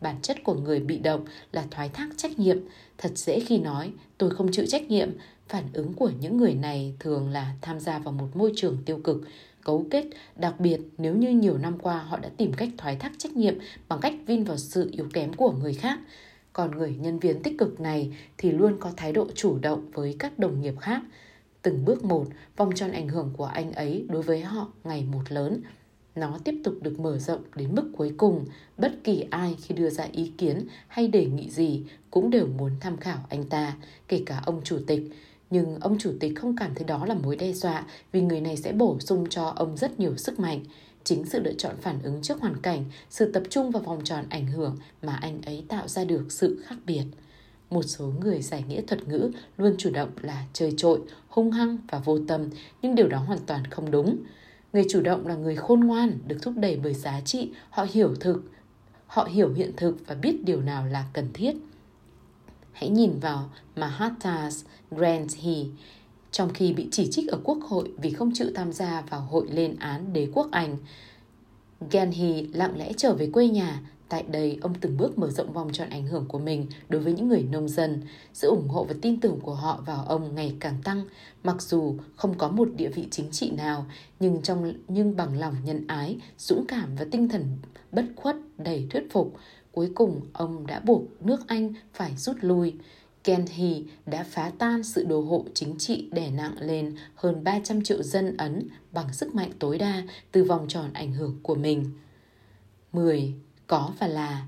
Bản chất của người bị động là thoái thác trách nhiệm. Thật dễ khi nói, tôi không chịu trách nhiệm. Phản ứng của những người này thường là tham gia vào một môi trường tiêu cực, cấu kết, đặc biệt nếu như nhiều năm qua họ đã tìm cách thoái thác trách nhiệm bằng cách vin vào sự yếu kém của người khác. Còn người nhân viên tích cực này thì luôn có thái độ chủ động với các đồng nghiệp khác. Từng bước một, vòng tròn ảnh hưởng của anh ấy đối với họ ngày một lớn. Nó tiếp tục được mở rộng đến mức cuối cùng, bất kỳ ai khi đưa ra ý kiến hay đề nghị gì cũng đều muốn tham khảo anh ta, kể cả ông chủ tịch. Nhưng ông chủ tịch không cảm thấy đó là mối đe dọa vì người này sẽ bổ sung cho ông rất nhiều sức mạnh. Chính sự lựa chọn phản ứng trước hoàn cảnh, sự tập trung vào vòng tròn ảnh hưởng mà anh ấy tạo ra được sự khác biệt. Một số người giải nghĩa thuật ngữ luôn chủ động là chơi trội, hung hăng và vô tâm, nhưng điều đó hoàn toàn không đúng. Người chủ động là người khôn ngoan, được thúc đẩy bởi giá trị, họ hiểu thực, họ hiểu hiện thực và biết điều nào là cần thiết. Hãy nhìn vào Mahatma Gandhi, trong khi bị chỉ trích ở quốc hội vì không chịu tham gia vào hội lên án đế quốc Anh. Gandhi lặng lẽ trở về quê nhà, Tại đây, ông từng bước mở rộng vòng tròn ảnh hưởng của mình đối với những người nông dân. Sự ủng hộ và tin tưởng của họ vào ông ngày càng tăng, mặc dù không có một địa vị chính trị nào, nhưng trong nhưng bằng lòng nhân ái, dũng cảm và tinh thần bất khuất đầy thuyết phục, cuối cùng ông đã buộc nước Anh phải rút lui. Gandhi đã phá tan sự đồ hộ chính trị đè nặng lên hơn 300 triệu dân Ấn bằng sức mạnh tối đa từ vòng tròn ảnh hưởng của mình. 10 có và là.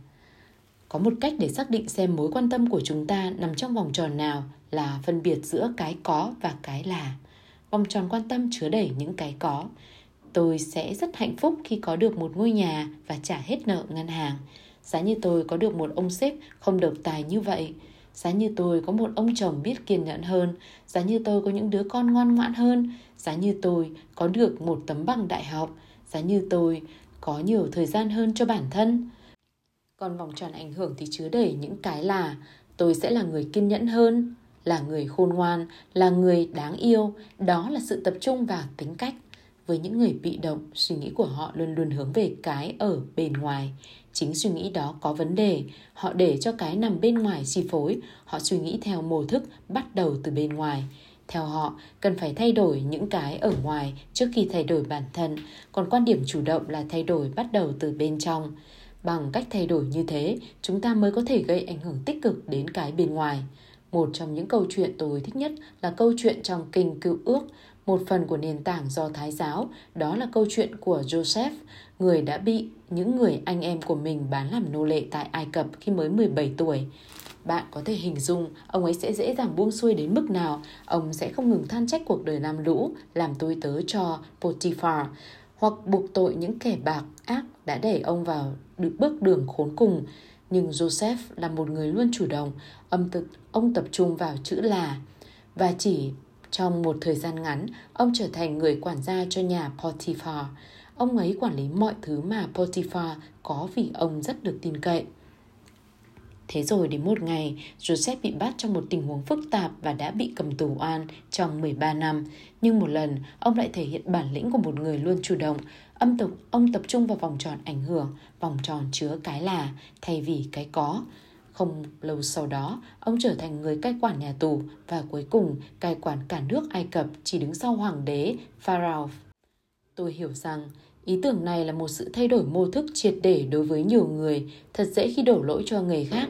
Có một cách để xác định xem mối quan tâm của chúng ta nằm trong vòng tròn nào là phân biệt giữa cái có và cái là. Vòng tròn quan tâm chứa đầy những cái có. Tôi sẽ rất hạnh phúc khi có được một ngôi nhà và trả hết nợ ngân hàng. Giá như tôi có được một ông sếp không độc tài như vậy. Giá như tôi có một ông chồng biết kiên nhẫn hơn. Giá như tôi có những đứa con ngoan ngoãn hơn. Giá như tôi có được một tấm bằng đại học. Giá như tôi có nhiều thời gian hơn cho bản thân. Còn vòng tròn ảnh hưởng thì chứa đầy những cái là tôi sẽ là người kiên nhẫn hơn, là người khôn ngoan, là người đáng yêu. Đó là sự tập trung vào tính cách. Với những người bị động, suy nghĩ của họ luôn luôn hướng về cái ở bên ngoài. Chính suy nghĩ đó có vấn đề. Họ để cho cái nằm bên ngoài chi phối. Họ suy nghĩ theo mô thức bắt đầu từ bên ngoài theo họ, cần phải thay đổi những cái ở ngoài trước khi thay đổi bản thân, còn quan điểm chủ động là thay đổi bắt đầu từ bên trong. Bằng cách thay đổi như thế, chúng ta mới có thể gây ảnh hưởng tích cực đến cái bên ngoài. Một trong những câu chuyện tôi thích nhất là câu chuyện trong Kinh Cựu Ước, một phần của nền tảng do Thái giáo, đó là câu chuyện của Joseph, người đã bị những người anh em của mình bán làm nô lệ tại Ai Cập khi mới 17 tuổi. Bạn có thể hình dung ông ấy sẽ dễ dàng buông xuôi đến mức nào, ông sẽ không ngừng than trách cuộc đời làm lũ, làm tôi tớ cho Potiphar, hoặc buộc tội những kẻ bạc ác đã đẩy ông vào được bước đường khốn cùng. Nhưng Joseph là một người luôn chủ động, âm thực, ông tập trung vào chữ là. Và chỉ trong một thời gian ngắn, ông trở thành người quản gia cho nhà Potiphar. Ông ấy quản lý mọi thứ mà Potiphar có vì ông rất được tin cậy. Thế rồi đến một ngày, Joseph bị bắt trong một tình huống phức tạp và đã bị cầm tù oan trong 13 năm. Nhưng một lần, ông lại thể hiện bản lĩnh của một người luôn chủ động. Âm tục, ông tập trung vào vòng tròn ảnh hưởng, vòng tròn chứa cái là thay vì cái có. Không lâu sau đó, ông trở thành người cai quản nhà tù và cuối cùng cai quản cả nước Ai Cập chỉ đứng sau hoàng đế Pharaoh. Tôi hiểu rằng Ý tưởng này là một sự thay đổi mô thức triệt để đối với nhiều người, thật dễ khi đổ lỗi cho người khác,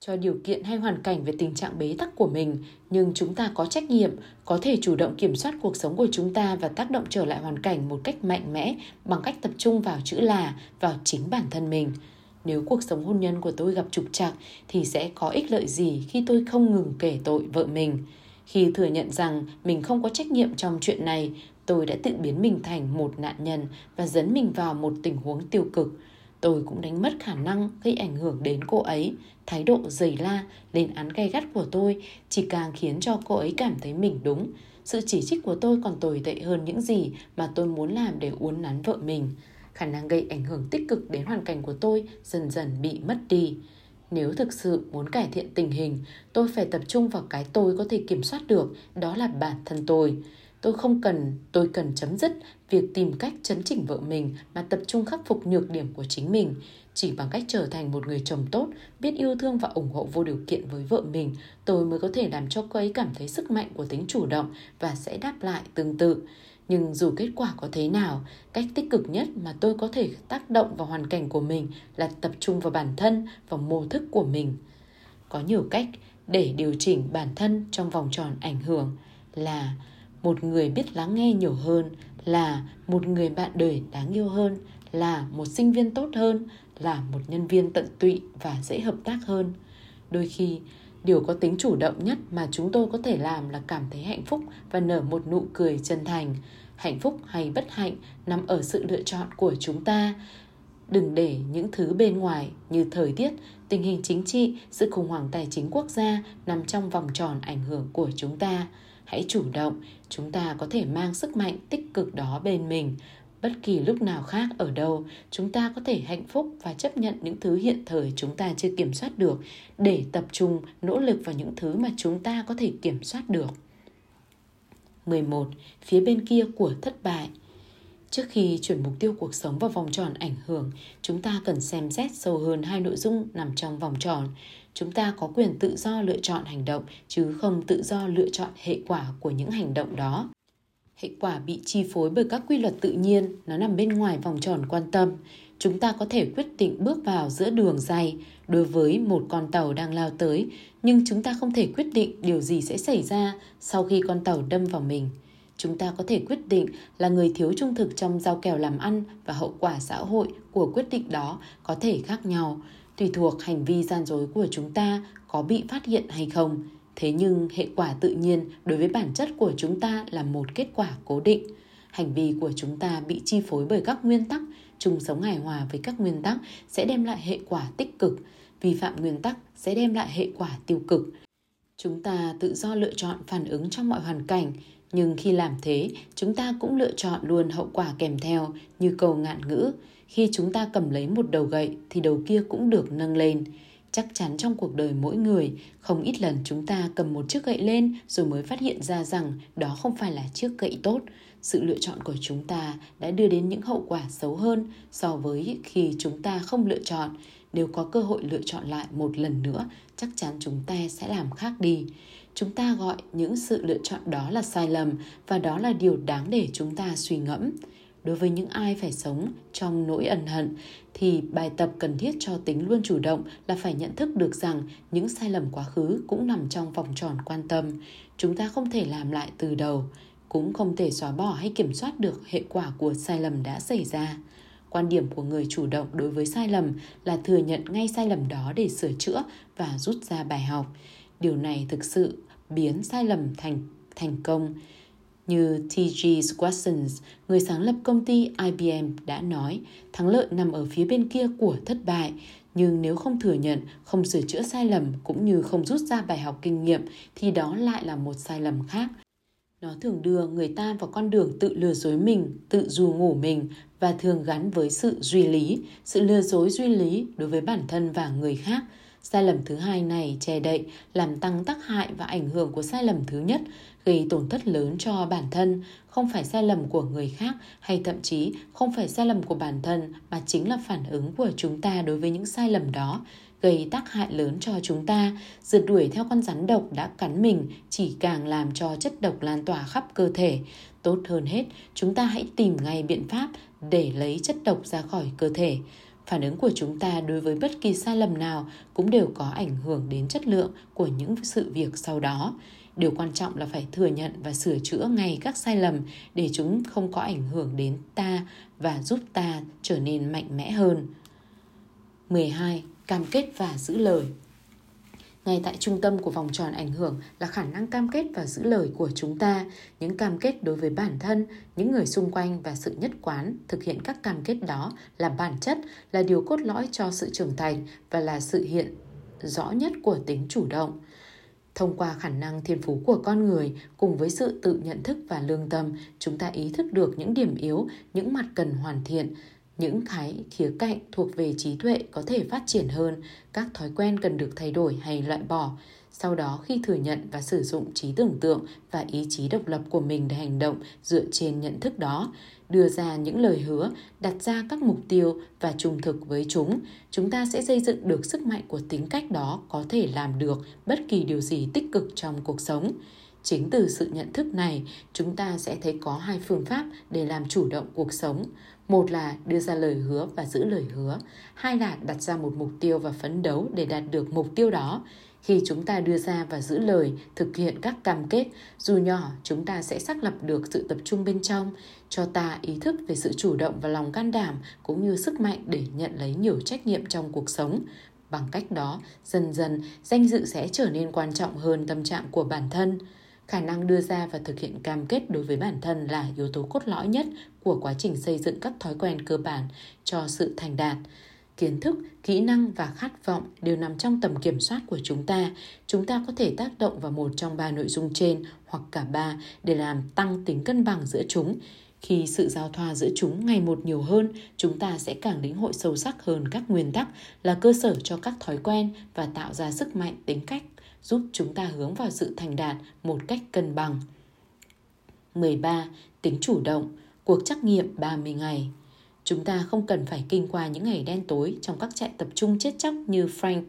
cho điều kiện hay hoàn cảnh về tình trạng bế tắc của mình, nhưng chúng ta có trách nhiệm, có thể chủ động kiểm soát cuộc sống của chúng ta và tác động trở lại hoàn cảnh một cách mạnh mẽ bằng cách tập trung vào chữ là, vào chính bản thân mình. nếu cuộc sống hôn nhân của tôi gặp trục trặc thì sẽ có ích lợi gì khi tôi không ngừng kể tội vợ mình. Khi thừa nhận rằng mình không có trách nhiệm trong chuyện này, tôi đã tự biến mình thành một nạn nhân và dẫn mình vào một tình huống tiêu cực. Tôi cũng đánh mất khả năng gây ảnh hưởng đến cô ấy. Thái độ dày la, lên án gay gắt của tôi chỉ càng khiến cho cô ấy cảm thấy mình đúng. Sự chỉ trích của tôi còn tồi tệ hơn những gì mà tôi muốn làm để uốn nắn vợ mình. Khả năng gây ảnh hưởng tích cực đến hoàn cảnh của tôi dần dần bị mất đi. Nếu thực sự muốn cải thiện tình hình, tôi phải tập trung vào cái tôi có thể kiểm soát được, đó là bản thân tôi. Tôi không cần, tôi cần chấm dứt việc tìm cách chấn chỉnh vợ mình mà tập trung khắc phục nhược điểm của chính mình. Chỉ bằng cách trở thành một người chồng tốt, biết yêu thương và ủng hộ vô điều kiện với vợ mình, tôi mới có thể làm cho cô ấy cảm thấy sức mạnh của tính chủ động và sẽ đáp lại tương tự. Nhưng dù kết quả có thế nào, cách tích cực nhất mà tôi có thể tác động vào hoàn cảnh của mình là tập trung vào bản thân, và mô thức của mình. Có nhiều cách để điều chỉnh bản thân trong vòng tròn ảnh hưởng là một người biết lắng nghe nhiều hơn, là một người bạn đời đáng yêu hơn, là một sinh viên tốt hơn, là một nhân viên tận tụy và dễ hợp tác hơn. Đôi khi, điều có tính chủ động nhất mà chúng tôi có thể làm là cảm thấy hạnh phúc và nở một nụ cười chân thành. Hạnh phúc hay bất hạnh nằm ở sự lựa chọn của chúng ta. Đừng để những thứ bên ngoài như thời tiết tình hình chính trị sự khủng hoảng tài chính quốc gia nằm trong vòng tròn ảnh hưởng của chúng ta hãy chủ động chúng ta có thể mang sức mạnh tích cực đó bên mình bất kỳ lúc nào khác ở đâu chúng ta có thể hạnh phúc và chấp nhận những thứ hiện thời chúng ta chưa kiểm soát được để tập trung nỗ lực vào những thứ mà chúng ta có thể kiểm soát được 11. Phía bên kia của thất bại Trước khi chuyển mục tiêu cuộc sống vào vòng tròn ảnh hưởng, chúng ta cần xem xét sâu hơn hai nội dung nằm trong vòng tròn. Chúng ta có quyền tự do lựa chọn hành động chứ không tự do lựa chọn hệ quả của những hành động đó. Hệ quả bị chi phối bởi các quy luật tự nhiên, nó nằm bên ngoài vòng tròn quan tâm. Chúng ta có thể quyết định bước vào giữa đường dày đối với một con tàu đang lao tới, nhưng chúng ta không thể quyết định điều gì sẽ xảy ra sau khi con tàu đâm vào mình. Chúng ta có thể quyết định là người thiếu trung thực trong giao kèo làm ăn và hậu quả xã hội của quyết định đó có thể khác nhau, tùy thuộc hành vi gian dối của chúng ta có bị phát hiện hay không. Thế nhưng hệ quả tự nhiên đối với bản chất của chúng ta là một kết quả cố định. Hành vi của chúng ta bị chi phối bởi các nguyên tắc, chung sống hài hòa với các nguyên tắc sẽ đem lại hệ quả tích cực, vi phạm nguyên tắc sẽ đem lại hệ quả tiêu cực. Chúng ta tự do lựa chọn phản ứng trong mọi hoàn cảnh, nhưng khi làm thế, chúng ta cũng lựa chọn luôn hậu quả kèm theo như cầu ngạn ngữ. Khi chúng ta cầm lấy một đầu gậy thì đầu kia cũng được nâng lên. Chắc chắn trong cuộc đời mỗi người, không ít lần chúng ta cầm một chiếc gậy lên rồi mới phát hiện ra rằng đó không phải là chiếc gậy tốt. Sự lựa chọn của chúng ta đã đưa đến những hậu quả xấu hơn so với khi chúng ta không lựa chọn. Nếu có cơ hội lựa chọn lại một lần nữa, chắc chắn chúng ta sẽ làm khác đi. Chúng ta gọi những sự lựa chọn đó là sai lầm và đó là điều đáng để chúng ta suy ngẫm. Đối với những ai phải sống trong nỗi ẩn hận thì bài tập cần thiết cho tính luôn chủ động là phải nhận thức được rằng những sai lầm quá khứ cũng nằm trong vòng tròn quan tâm. Chúng ta không thể làm lại từ đầu, cũng không thể xóa bỏ hay kiểm soát được hệ quả của sai lầm đã xảy ra. Quan điểm của người chủ động đối với sai lầm là thừa nhận ngay sai lầm đó để sửa chữa và rút ra bài học. Điều này thực sự biến sai lầm thành thành công như T.G. Swassons, người sáng lập công ty IBM đã nói, thắng lợi nằm ở phía bên kia của thất bại, nhưng nếu không thừa nhận, không sửa chữa sai lầm cũng như không rút ra bài học kinh nghiệm thì đó lại là một sai lầm khác. Nó thường đưa người ta vào con đường tự lừa dối mình, tự dù ngủ mình và thường gắn với sự duy lý, sự lừa dối duy lý đối với bản thân và người khác – Sai lầm thứ hai này che đậy, làm tăng tác hại và ảnh hưởng của sai lầm thứ nhất, gây tổn thất lớn cho bản thân, không phải sai lầm của người khác hay thậm chí không phải sai lầm của bản thân mà chính là phản ứng của chúng ta đối với những sai lầm đó, gây tác hại lớn cho chúng ta, rượt đuổi theo con rắn độc đã cắn mình chỉ càng làm cho chất độc lan tỏa khắp cơ thể. Tốt hơn hết, chúng ta hãy tìm ngay biện pháp để lấy chất độc ra khỏi cơ thể phản ứng của chúng ta đối với bất kỳ sai lầm nào cũng đều có ảnh hưởng đến chất lượng của những sự việc sau đó. Điều quan trọng là phải thừa nhận và sửa chữa ngay các sai lầm để chúng không có ảnh hưởng đến ta và giúp ta trở nên mạnh mẽ hơn. 12. Cam kết và giữ lời ngay tại trung tâm của vòng tròn ảnh hưởng là khả năng cam kết và giữ lời của chúng ta. Những cam kết đối với bản thân, những người xung quanh và sự nhất quán thực hiện các cam kết đó là bản chất, là điều cốt lõi cho sự trưởng thành và là sự hiện rõ nhất của tính chủ động. Thông qua khả năng thiên phú của con người cùng với sự tự nhận thức và lương tâm, chúng ta ý thức được những điểm yếu, những mặt cần hoàn thiện những cái khía cạnh thuộc về trí tuệ có thể phát triển hơn, các thói quen cần được thay đổi hay loại bỏ. Sau đó, khi thừa nhận và sử dụng trí tưởng tượng và ý chí độc lập của mình để hành động dựa trên nhận thức đó, đưa ra những lời hứa, đặt ra các mục tiêu và trung thực với chúng chúng ta sẽ xây dựng được sức mạnh của tính cách đó có thể làm được bất kỳ điều gì tích cực trong cuộc sống. Chính từ sự nhận thức này, chúng ta sẽ thấy có hai phương pháp để làm chủ động cuộc sống một là đưa ra lời hứa và giữ lời hứa. Hai là đặt ra một mục tiêu và phấn đấu để đạt được mục tiêu đó. Khi chúng ta đưa ra và giữ lời, thực hiện các cam kết, dù nhỏ, chúng ta sẽ xác lập được sự tập trung bên trong, cho ta ý thức về sự chủ động và lòng can đảm, cũng như sức mạnh để nhận lấy nhiều trách nhiệm trong cuộc sống. Bằng cách đó, dần dần, danh dự sẽ trở nên quan trọng hơn tâm trạng của bản thân khả năng đưa ra và thực hiện cam kết đối với bản thân là yếu tố cốt lõi nhất của quá trình xây dựng các thói quen cơ bản cho sự thành đạt. Kiến thức, kỹ năng và khát vọng đều nằm trong tầm kiểm soát của chúng ta. Chúng ta có thể tác động vào một trong ba nội dung trên hoặc cả ba để làm tăng tính cân bằng giữa chúng. Khi sự giao thoa giữa chúng ngày một nhiều hơn, chúng ta sẽ càng lĩnh hội sâu sắc hơn các nguyên tắc là cơ sở cho các thói quen và tạo ra sức mạnh tính cách giúp chúng ta hướng vào sự thành đạt một cách cân bằng. 13. Tính chủ động, cuộc trắc nghiệm 30 ngày. Chúng ta không cần phải kinh qua những ngày đen tối trong các trại tập trung chết chóc như Frank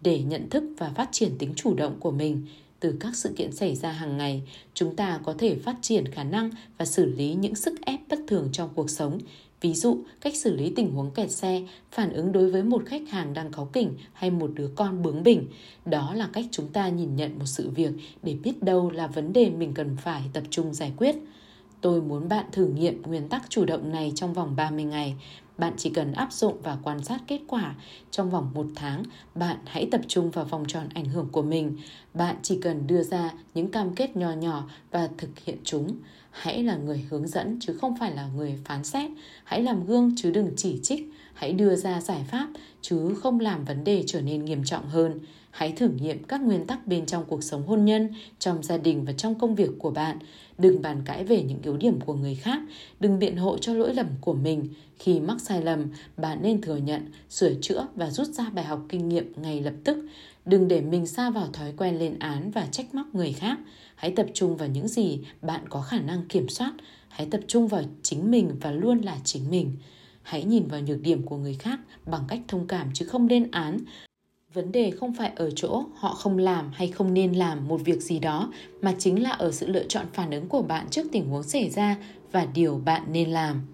để nhận thức và phát triển tính chủ động của mình. Từ các sự kiện xảy ra hàng ngày, chúng ta có thể phát triển khả năng và xử lý những sức ép bất thường trong cuộc sống Ví dụ, cách xử lý tình huống kẹt xe, phản ứng đối với một khách hàng đang cáu kỉnh hay một đứa con bướng bỉnh. Đó là cách chúng ta nhìn nhận một sự việc để biết đâu là vấn đề mình cần phải tập trung giải quyết. Tôi muốn bạn thử nghiệm nguyên tắc chủ động này trong vòng 30 ngày. Bạn chỉ cần áp dụng và quan sát kết quả. Trong vòng một tháng, bạn hãy tập trung vào vòng tròn ảnh hưởng của mình. Bạn chỉ cần đưa ra những cam kết nhỏ nhỏ và thực hiện chúng hãy là người hướng dẫn chứ không phải là người phán xét. Hãy làm gương chứ đừng chỉ trích. Hãy đưa ra giải pháp chứ không làm vấn đề trở nên nghiêm trọng hơn. Hãy thử nghiệm các nguyên tắc bên trong cuộc sống hôn nhân, trong gia đình và trong công việc của bạn. Đừng bàn cãi về những yếu điểm của người khác. Đừng biện hộ cho lỗi lầm của mình. Khi mắc sai lầm, bạn nên thừa nhận, sửa chữa và rút ra bài học kinh nghiệm ngay lập tức. Đừng để mình xa vào thói quen lên án và trách móc người khác hãy tập trung vào những gì bạn có khả năng kiểm soát. Hãy tập trung vào chính mình và luôn là chính mình. Hãy nhìn vào nhược điểm của người khác bằng cách thông cảm chứ không lên án. Vấn đề không phải ở chỗ họ không làm hay không nên làm một việc gì đó, mà chính là ở sự lựa chọn phản ứng của bạn trước tình huống xảy ra và điều bạn nên làm.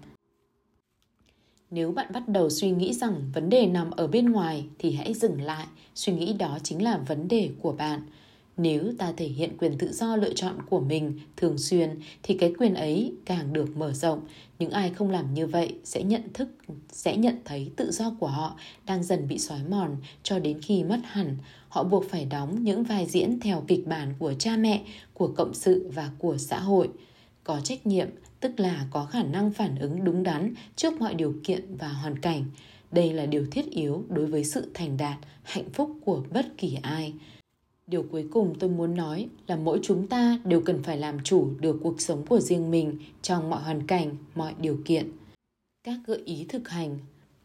Nếu bạn bắt đầu suy nghĩ rằng vấn đề nằm ở bên ngoài thì hãy dừng lại. Suy nghĩ đó chính là vấn đề của bạn nếu ta thể hiện quyền tự do lựa chọn của mình thường xuyên, thì cái quyền ấy càng được mở rộng. Những ai không làm như vậy sẽ nhận thức, sẽ nhận thấy tự do của họ đang dần bị xói mòn cho đến khi mất hẳn. Họ buộc phải đóng những vai diễn theo kịch bản của cha mẹ, của cộng sự và của xã hội. Có trách nhiệm, tức là có khả năng phản ứng đúng đắn trước mọi điều kiện và hoàn cảnh. Đây là điều thiết yếu đối với sự thành đạt, hạnh phúc của bất kỳ ai điều cuối cùng tôi muốn nói là mỗi chúng ta đều cần phải làm chủ được cuộc sống của riêng mình trong mọi hoàn cảnh, mọi điều kiện các gợi ý thực hành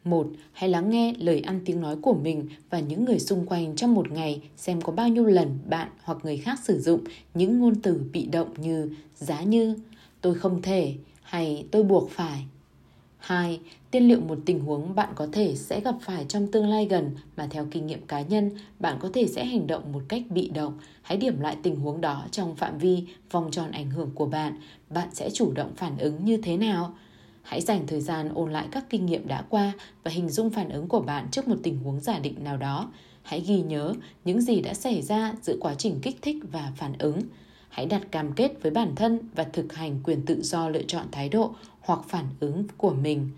một, hãy lắng nghe lời ăn tiếng nói của mình và những người xung quanh trong một ngày xem có bao nhiêu lần bạn hoặc người khác sử dụng những ngôn từ bị động như giá như, tôi không thể hay tôi buộc phải 2. Tiên liệu một tình huống bạn có thể sẽ gặp phải trong tương lai gần mà theo kinh nghiệm cá nhân, bạn có thể sẽ hành động một cách bị động. Hãy điểm lại tình huống đó trong phạm vi, vòng tròn ảnh hưởng của bạn. Bạn sẽ chủ động phản ứng như thế nào? Hãy dành thời gian ôn lại các kinh nghiệm đã qua và hình dung phản ứng của bạn trước một tình huống giả định nào đó. Hãy ghi nhớ những gì đã xảy ra giữa quá trình kích thích và phản ứng. Hãy đặt cam kết với bản thân và thực hành quyền tự do lựa chọn thái độ hoặc phản ứng của mình.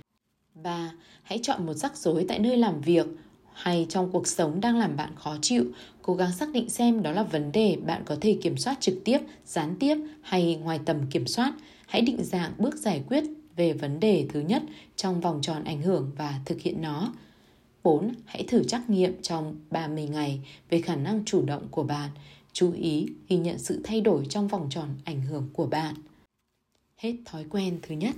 3. Hãy chọn một rắc rối tại nơi làm việc hay trong cuộc sống đang làm bạn khó chịu, cố gắng xác định xem đó là vấn đề bạn có thể kiểm soát trực tiếp, gián tiếp hay ngoài tầm kiểm soát. Hãy định dạng bước giải quyết về vấn đề thứ nhất trong vòng tròn ảnh hưởng và thực hiện nó. 4. Hãy thử trắc nghiệm trong 30 ngày về khả năng chủ động của bạn. Chú ý ghi nhận sự thay đổi trong vòng tròn ảnh hưởng của bạn. Hết thói quen thứ nhất.